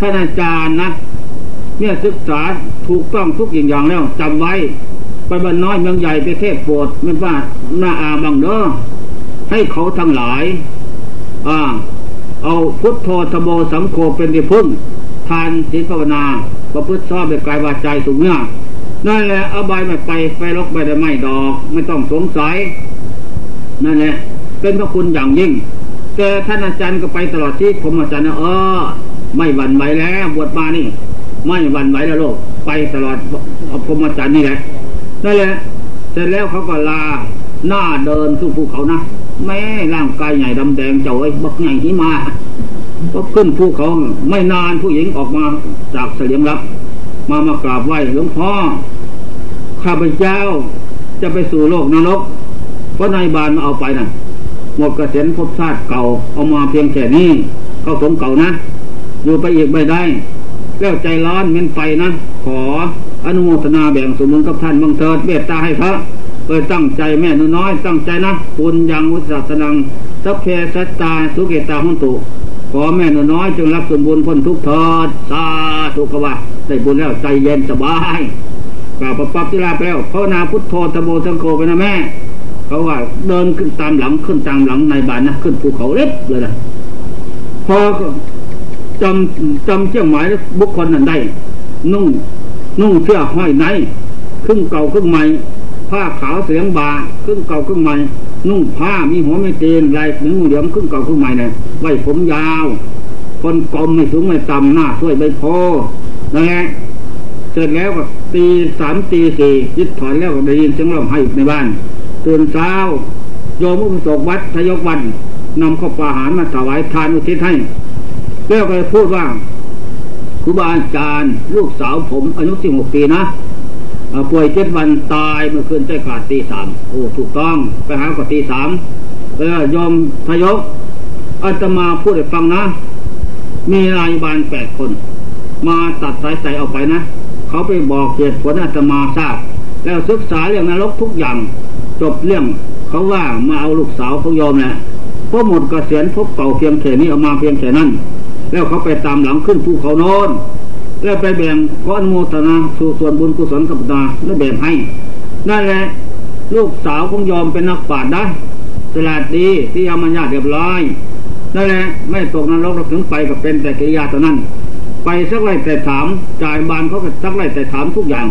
ท่านอาจารย์นะเนี่ยศึกษาถูกต้องทุกอย่างอย่างแล้วจำไว้ ไปบ้านน้อยเมืองใหญ่ไปเทศโปรดไม่ว่าหน้าอาบังเด้อให้เขาทั้งหลายอ่าเอาพุทโธธโมสังโฆเป็นที่พึ่ง ทานศีลภาวนาประพฤติชอบในกายวาจาสูงเนี่ยนั่นแหละอบายไม่ไปไฟลกไปได้ไม่ดอก ไม่ต้องสงสัย นั่นแหละ เป็นพระคุณอย่างยิ่งแต่ท่านอาจารย์ก็ไปตลอดที่ผมอาจารย์นะเออไม่หวั่นไหวแล้วบวชมานี่ ไม่หวั่นไหวแล้วโลก ไปตลอดผมอาจารย์นี่แหละนั่นแหละเสร็จแล้วเขาก็ลาหน้าเดินสู่ภูเขานะแม่ร่างกายใหญ่ดำแดงเจ้าไอ้บักใหญ่ที่มาก็ขึ้นภูเขาไม่นานผู้หญิงออกมาจากเสลียงรับ มามากราบไหว้หลวงพ่อข้าพเจ้าจะไปสู่โลกนรกเพราะนายบานมาเอาไปนะ่ะ หมดกระเซ็นพบชาติเก่า เอามาเพียงแค่นี้เข้าสมเก่านะ อยู่ไปอีกไม่ได้ แล้วใจร้อนเม้นไฟนะ ขออนุโมทนาแบ่งสมบุญกับท่านบังเถิดเมตตาให้พระเอยตั้งใจแม่นน้อย ตั้งใจนะปุญญังอุตสาสนังสัพเพสัตตาสุเกตาหุนตุขอแม่นน้อยจงรับสมบุญพ้นทุกเถิดสาธุกวะได้บุญแล้วใจเย็นสบายกล่าวประปับที่ลาไปแล้วภาวนาพุทโธตโมสังโฆไปนะแม่ เขาว่าเดินขึ้นตามหลังขึ้นตามหลังในบ้านนะขึ้นภูเขาเล็บเลยนะพอจำจำเชี่ยงหมายบุคคลนั้นได้ นุ่งนุ่งเสื้อห้อยในครึ่งเก่าครึ่งใหม่ผ้าขาวเสียงบาครึ่งเก่าครึ่งใหม่นุ่งผ้ามีหัวไม่เตีนลายหนึ่งเหลี่ยมครึ่งเก่าครึ่งใหม่เนี่ยไว้ผมยาว คนกลมไม่สูงไม่ต่ำหน้าสวยใบโพนั่นแหละเสร็จแล้วก็ตีสามตีสี่ยึดถอนแล้วก็ได้ยินเสียงร้องไห้ในบ้าน ตื่นเช้า โยมผู้สกวัดทยกวันนำข้าวปลาอาหารมาถวายทานอุทิศให้แล้วก็พูดว่าครูบาอาจารย์ ลูกสาวผมอายุสิบหกปีนะป่วยเจ็ดวันตายเมื่อคืนใต้ขาดตีสามโอ้ถูกต้องไปหาก็ตีสามแล้วยอมทยกอาตมาพูดให้ฟังนะ มีนายบาลแปดคน มาตัดสายใจเอาไปนะ เขาไปบอกเหตุผลอาตมาทราบ แล้วศึกษาเรื่องนรกทุกอย่าง จบเรื่องเขาว่ามาเอาลูกสาวเขายอมแหละพราะหมดกเกษียณพบเก่าเพียงแค่นี้เอามาเพียงแค่นั้น แล้วเขาไปตามหลังขึ้นภูเขาโน้นแล้วไปแบ่งก้อนโมทนาสู่ส่วนบุญกุศลกับตาแล้วแบ่งให้ นั่นแหละลูกสาวคงยอมเป็นนักปราชญ์ได้สลาดดีที่ยามัญญาเรียบร้อยนั่นแหละไม่ตกนรกเราถึงไปกับเป็นแต่กิริยาเท่านั้น ไปสักไรแต่ถามจ่ายบานเขาก็สักไรแต่ถามทุกอย่าง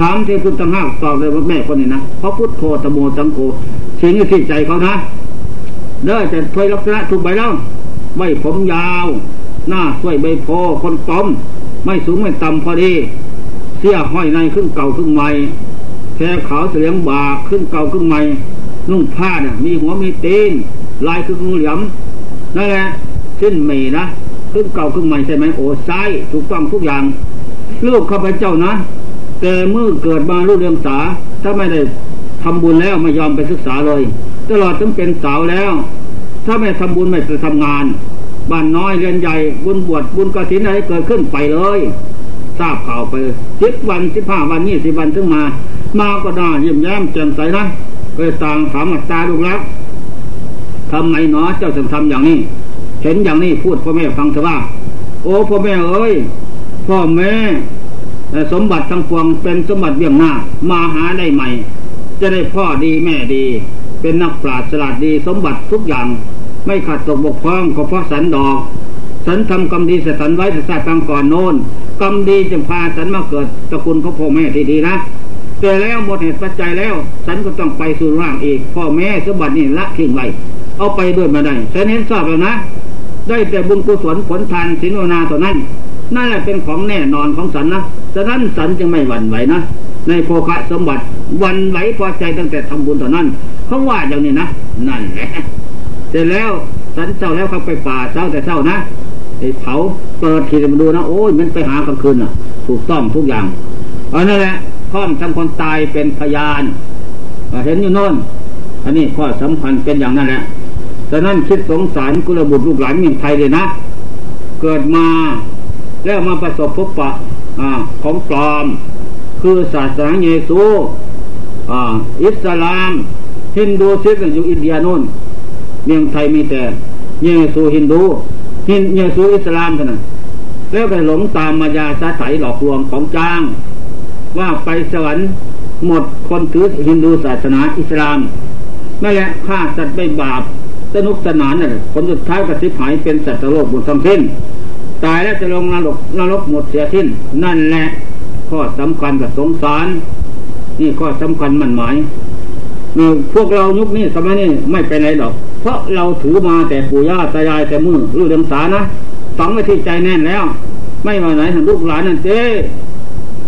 ถามที่คุณตั้งห้าตอบเลยว่าแม่คนนี้นะเพราะพุทโธตโมสังโฆสิ่งที่ใจเขานะเด้อจะถวยลักษณะถูกใบแล้วไม่ผมยาว หน้าสวยใบโพคนกลมไม่สูงไม่ต่ำพอดี เสี้ยห้อยในขึ้นเก่าขึ้นใหม่แค่ขาวเสียงบาขึ้นเก่าขึ้นใหม่นุ่งผ้าเนี่ยมีหัวมีตีนลายคืองูเหลี่ยมนั่นแหละสิ้นมีนะขึ้นเก่าขึ้นใหม่ใช่ไหมโอ้ไซถูกต้องทุกอย่างลูกข้าพเจ้านะ แต่เมื่อเกิดมาลูกเรียงสาถ้าไม่ได้ทำบุญแล้วไม่ยอมไปศึกษาเลย ตลอดถึงเป็นสาวแล้ว ถ้าไม่ทำบุญไม่ไปทำงานบ้านน้อยเรียนใหญ่บุญบวชบุญกระถินอะไรเกิดขึ้นไปเลยทราบข่าวไปสิบวันสิบห้าวันนี่สิบวันถึงมา มาก็น่ายิ้มแย้มแจ่มใสนะเคยต่างถามอัตตาลูกแล้วทำไมเนาะเจ้าถึงทำอย่างนี้ เห็นอย่างนี้พูดพ่อแม่ฟังเถอะว่า โอ้พ่อแม่เอ้ยพ่อแม่ สมบัติทั้งปวงเป็นสมบัติเบี้ยงหน้า มาหาได้ใหม่ จะได้พ่อดีแม่ดี เป็นนักปราชญ์ฉลาดดีสมบัติทุกอย่าง ไม่ขาดตกบกพร่องก็เพราะสันดอก สันทำกรรมดีเสสันไว้แต่ชาติก่อนโน้นกรรมดีจึงพาสันมาเกิดตระกูลของพ่อแม่ที่ดีนะแต่แล้วหมดเหตุปัจจัยแล้ว สันก็ต้องไปสู่ร่างอีก พ่อแม่สมบัตินี่ละทิ้งไว้เอาไปด้วยมาได้ฉันเห็นทราบแล้วนะ ได้แต่บุญกุศลผลทานศีลนาต่านั้น นั่นแหละเป็นของแน่นอนของสันนะฉะนั้นสันจึงไม่หวั่นไหวนะในโภคะสมบัติวันไหวพอใจตั้งแต่ทำบุญต่อนนั้นเขาว่าอย่างนี้นะนั่นแหละเสร็จแล้วสันเจ้าแล้วเขาไปป่าเจ้าแต่เจ้านะไอ้เผาเปิดทีมาดูนะโอ้ยมันไปหากลางคืนน่ะ ถูกต้องทุกอย่างอันนั่นแหละพร้อมทำคนตายเป็นพยานเห็นอยู่โน่น อันนี้ข้อสำคัญเป็นอย่างนั้นแหละฉะนั้นคิดสงสารกุลบุตรลูกหลานเมืองไทยเลยนะ เกิดมา แล้วมาประสบพบปะอของปลอม คือศาสนาเยซูอิสลาม ฮินดูซิสอยู่อินเดียโน่นเมืองไทยมีแต่เยซูฮินดูฮินเยซูอิสลามเท่านั้นแล้วไปหลงตามมายาสาไถหลอกลวงของจ้าง ว่าไปสวรรค์หมดคนถือฮินดูศาสนาอิสลามนั่นแหละฆ่าสัตว์ไม่บาปสนุกสนานน่ะผลสุดท้ายก็สิบหายเป็นสัตว์โลกบนทั้งสิ้น ตายแล้วจะลงนรกนรกหมดเสียสิ้น นั่นแหละข้อสำคัญกับสงสาร นี่ข้อสำคัญมันหมายพวกเรายุคนี้สมัยนี้ไม่ไปไหนหรอก เพราะเราถือมาแต่ปู่ย่าตายายแต่มือรู้เรื่องสานะฝังไว้ที่ใจแน่นแล้ว ไม่มาไหนลูกหลานนั่นเจ๊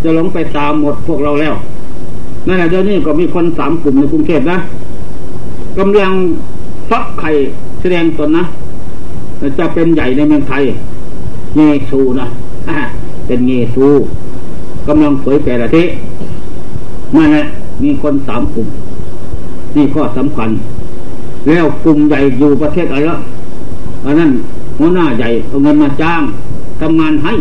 จะหลงไปตามหมดพวกเราแล้วนั่นแหละเดี๋ยวนี้ก็มีคนสามกลุ่มในกรุงเทพนะกำลังฟักไข่แสดงตนนะจะเป็นใหญ่ในเมืองไทย เยซูนะเป็นเยซูกำลังเผยแผ่ละทีนั่นแหละมีคนสามกลุ่ม นี่ข้อสำคัญ แล้วกลุ่มใหญ่อยู่ประเทศอะไรละอันนั้นหัวหน้าใหญ่เอาเงินมาจ้างทำงานให้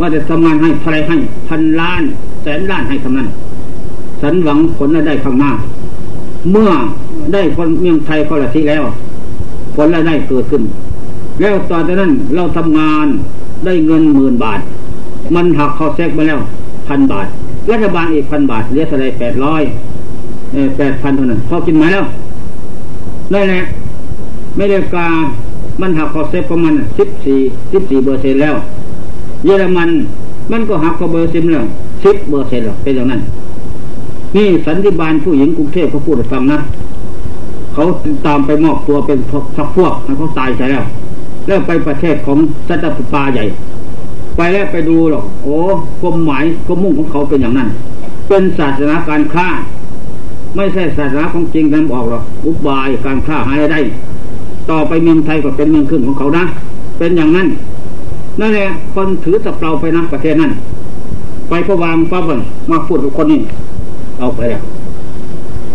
ว่าจะทำงานให้ใครให้พันล้าน แสนล้านให้ทำนั้น สันหวังผลได้ข้างหน้า เมื่อได้คนเมืองไทยคนละทีแล้ว ผลได้เกิดขึ้น แล้วตอนนั้นเราทำงานได้เงินหมื่นบาท มันหักเขาแทรกมาแล้วพันบาท รัฐบาลอีกพันบาทเหลือเท่าไรแปดร้อยแปดพันเท่านั้นพอกินไหมแล้วได้แหละไม่ได้กามันหักคอเซฟของมันสิบสี่สิบสี่เปอร์เซ็นแล้ว เยอรมันมันก็หักคอเบอร์ซิมแล้วสิบเปอร์เซ็นต์หรอกเป็นอย่างนั้น นี่สันติบาลผู้หญิงกรุงเทพเขาพูดให้ฟังนะเขาตามไปมอบตัวเป็นพักพวกเขาตายใช่แล้ว แล้วไปประเทศของสัตว์ปาใหญ่ ไปแล้วไปดูหรอก โอ้กลมหมายกลมมุ่งของเขาเป็นอย่างนั้น เป็นศาสนาการฆ่า ไม่ใช่ศาสนาของจริงกันบอกหรอกอุบายการฆ่าหายได้ ต่อไปเมืองไทยก็เป็นเมืองขึ้นของเขานะ เป็นอย่างนั้นนั่นแหละคนถือตะเปาไปนะประเทศนั้น ไปพระวางปั๊บมาพูดกับคนนี้เอาไปแล้ว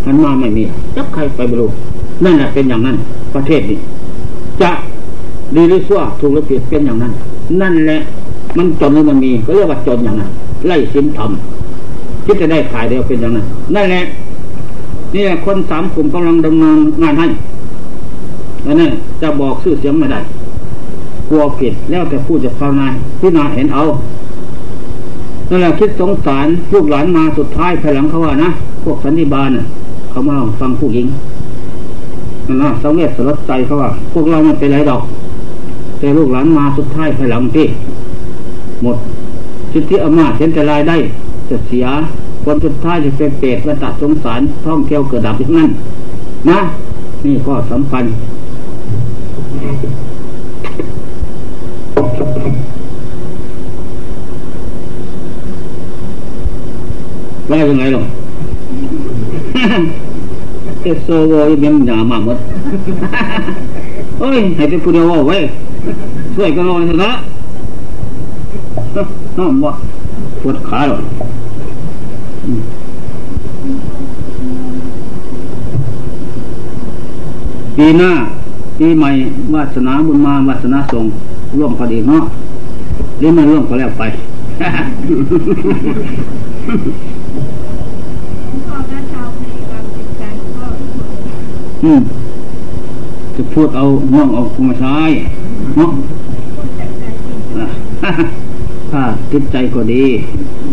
มันมาไม่มีจับใครไปไม่รู้นั่นแหละเป็นอย่างนั้น ประเทศนี้จะ ดีหรือชั่วถูกหรือผิดเป็นอย่างนั้น นั่นแหละมันจนหรือมันมีก็เรียกว่าจนอย่างนั้นไล่สินทำคิดจะได้ขายเดียวเป็นอย่างนั้น นั่นแหละนี่คนสามกลุ่มกำลังดำเนินงานให้อันนี้จะบอกชื่อเสียงไม่ได้กลัวผิดแล้วแต่ผู้จะภาวนาพี่นาเห็นเอานั่นแหละคิดสงสารลูกหลานมาสุดท้ายภายหลังเขาว่านะพวกสันติบาลน่ะเขามาฟังผู้หญิงนะสังเวชสลดใจเขาว่า พวกเราไม่เป็นไรดอก แต่ลูกหลานมาสุดท้ายภายหลังที่ หมดสิทธิอำนาจเห็นแต่รายได้จะเสียคนสุดท้ายจะเป็นเปรตวัฏสงสารท่องเที่ยวเกิดดับอย่างนั้นนะ นี่ก็สำคัญว่ายังไงหรอเอสโซโวยังเป็นหนามาหมดเอ้ย ให้เป็นผู้เดียวว่าไว้ ช่วยกันรอเถอะนะน้อมว่าปวดขาหรออืมปีหน้าปีใหม่วาสนาบุญมาวาสนาส่งร่วมกันอีกเนาะหรือไม่ร่วมก็แล้วไปพ่อแม่ชาวในความจิตใจก็อืมจะพูดเอาน่องเอามาใช้ เนาะพูดจากใจจริงอะถ้าจิตใจก็ดี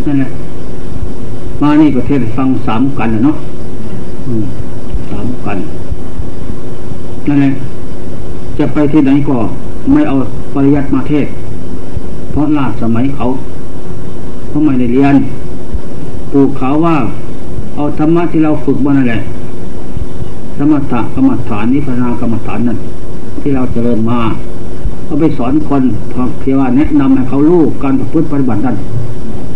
นั่นแหละมานี่ประเทศฟังสามกันนะเนาะสามกันนั่นแหละจะไปที่ไหนก็ไม่เอาปริยัติมาเทศ เพราะลาสมัยเขาเขาไม่ได้เรียนปลูกเขาว่า เอาธรรมะที่เราฝึกมานั่นแหละสมถะกรรมฐานนิพพานกรรมฐานนั่นที่เราเจริญมา เอาไปสอนคนเพียงว่าแนะนำให้เขารู้การประพฤติปฏิบัตินั้น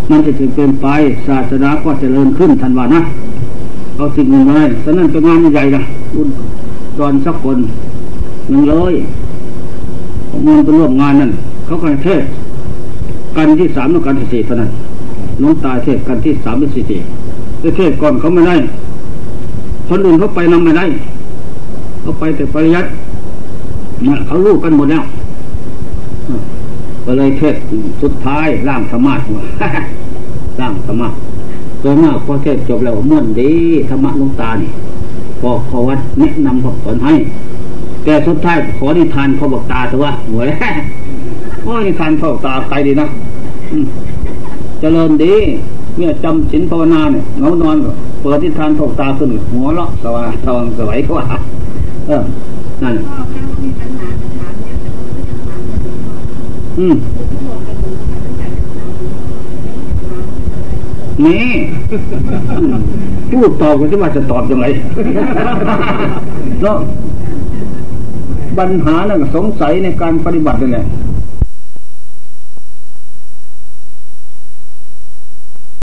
มันจะถึงเป็นไปศาสนาก็เจริญขึ้นทันวันนะเอาสิ่งหนึ่งเลยฉะนั้นเป็นงานใหญ่นะอุดตอนสักคนหนึ่งเลยเงินไปร่วมงานนั่นเขาก็เทศกันที่สามแล้วกันที่สี่เท่านั้นน้องตาเทศกันที่สามและสี่สี่เทศก่อนเขาไม่ได้คนอื่นเขาไปนำไม่ได้เขาไปแต่ปริยัติเนี่ยเขารู้กันหมดแล้ว ก็เลยเทศสุดท้ายร่างธรรมะร่างธรรมะโดยมากพอเทศจบแล้วม่วนดีธรรมะลวงตานี่พอขอวัดแนะนำบอกสอนให้ แต่สุดท้ายขอนิทานเขาบอกตาเถอะว่าหัวแล้วโอ้นิทานเขาบอกตาใครดีนะเจริญดีเมื่อจำศีลภาวนาเนี่ยเงานอนก็เปิดนิทานเขาบอกตาขึ้นหัวเราะสว่างสว่างสวยเขาว่าเออนั่น อืมนี่พูดตอบกันที่ว่าจะตอบยังไงเนาะปัญหานั่นสงสัยในการปฏิบัตินี่แหละ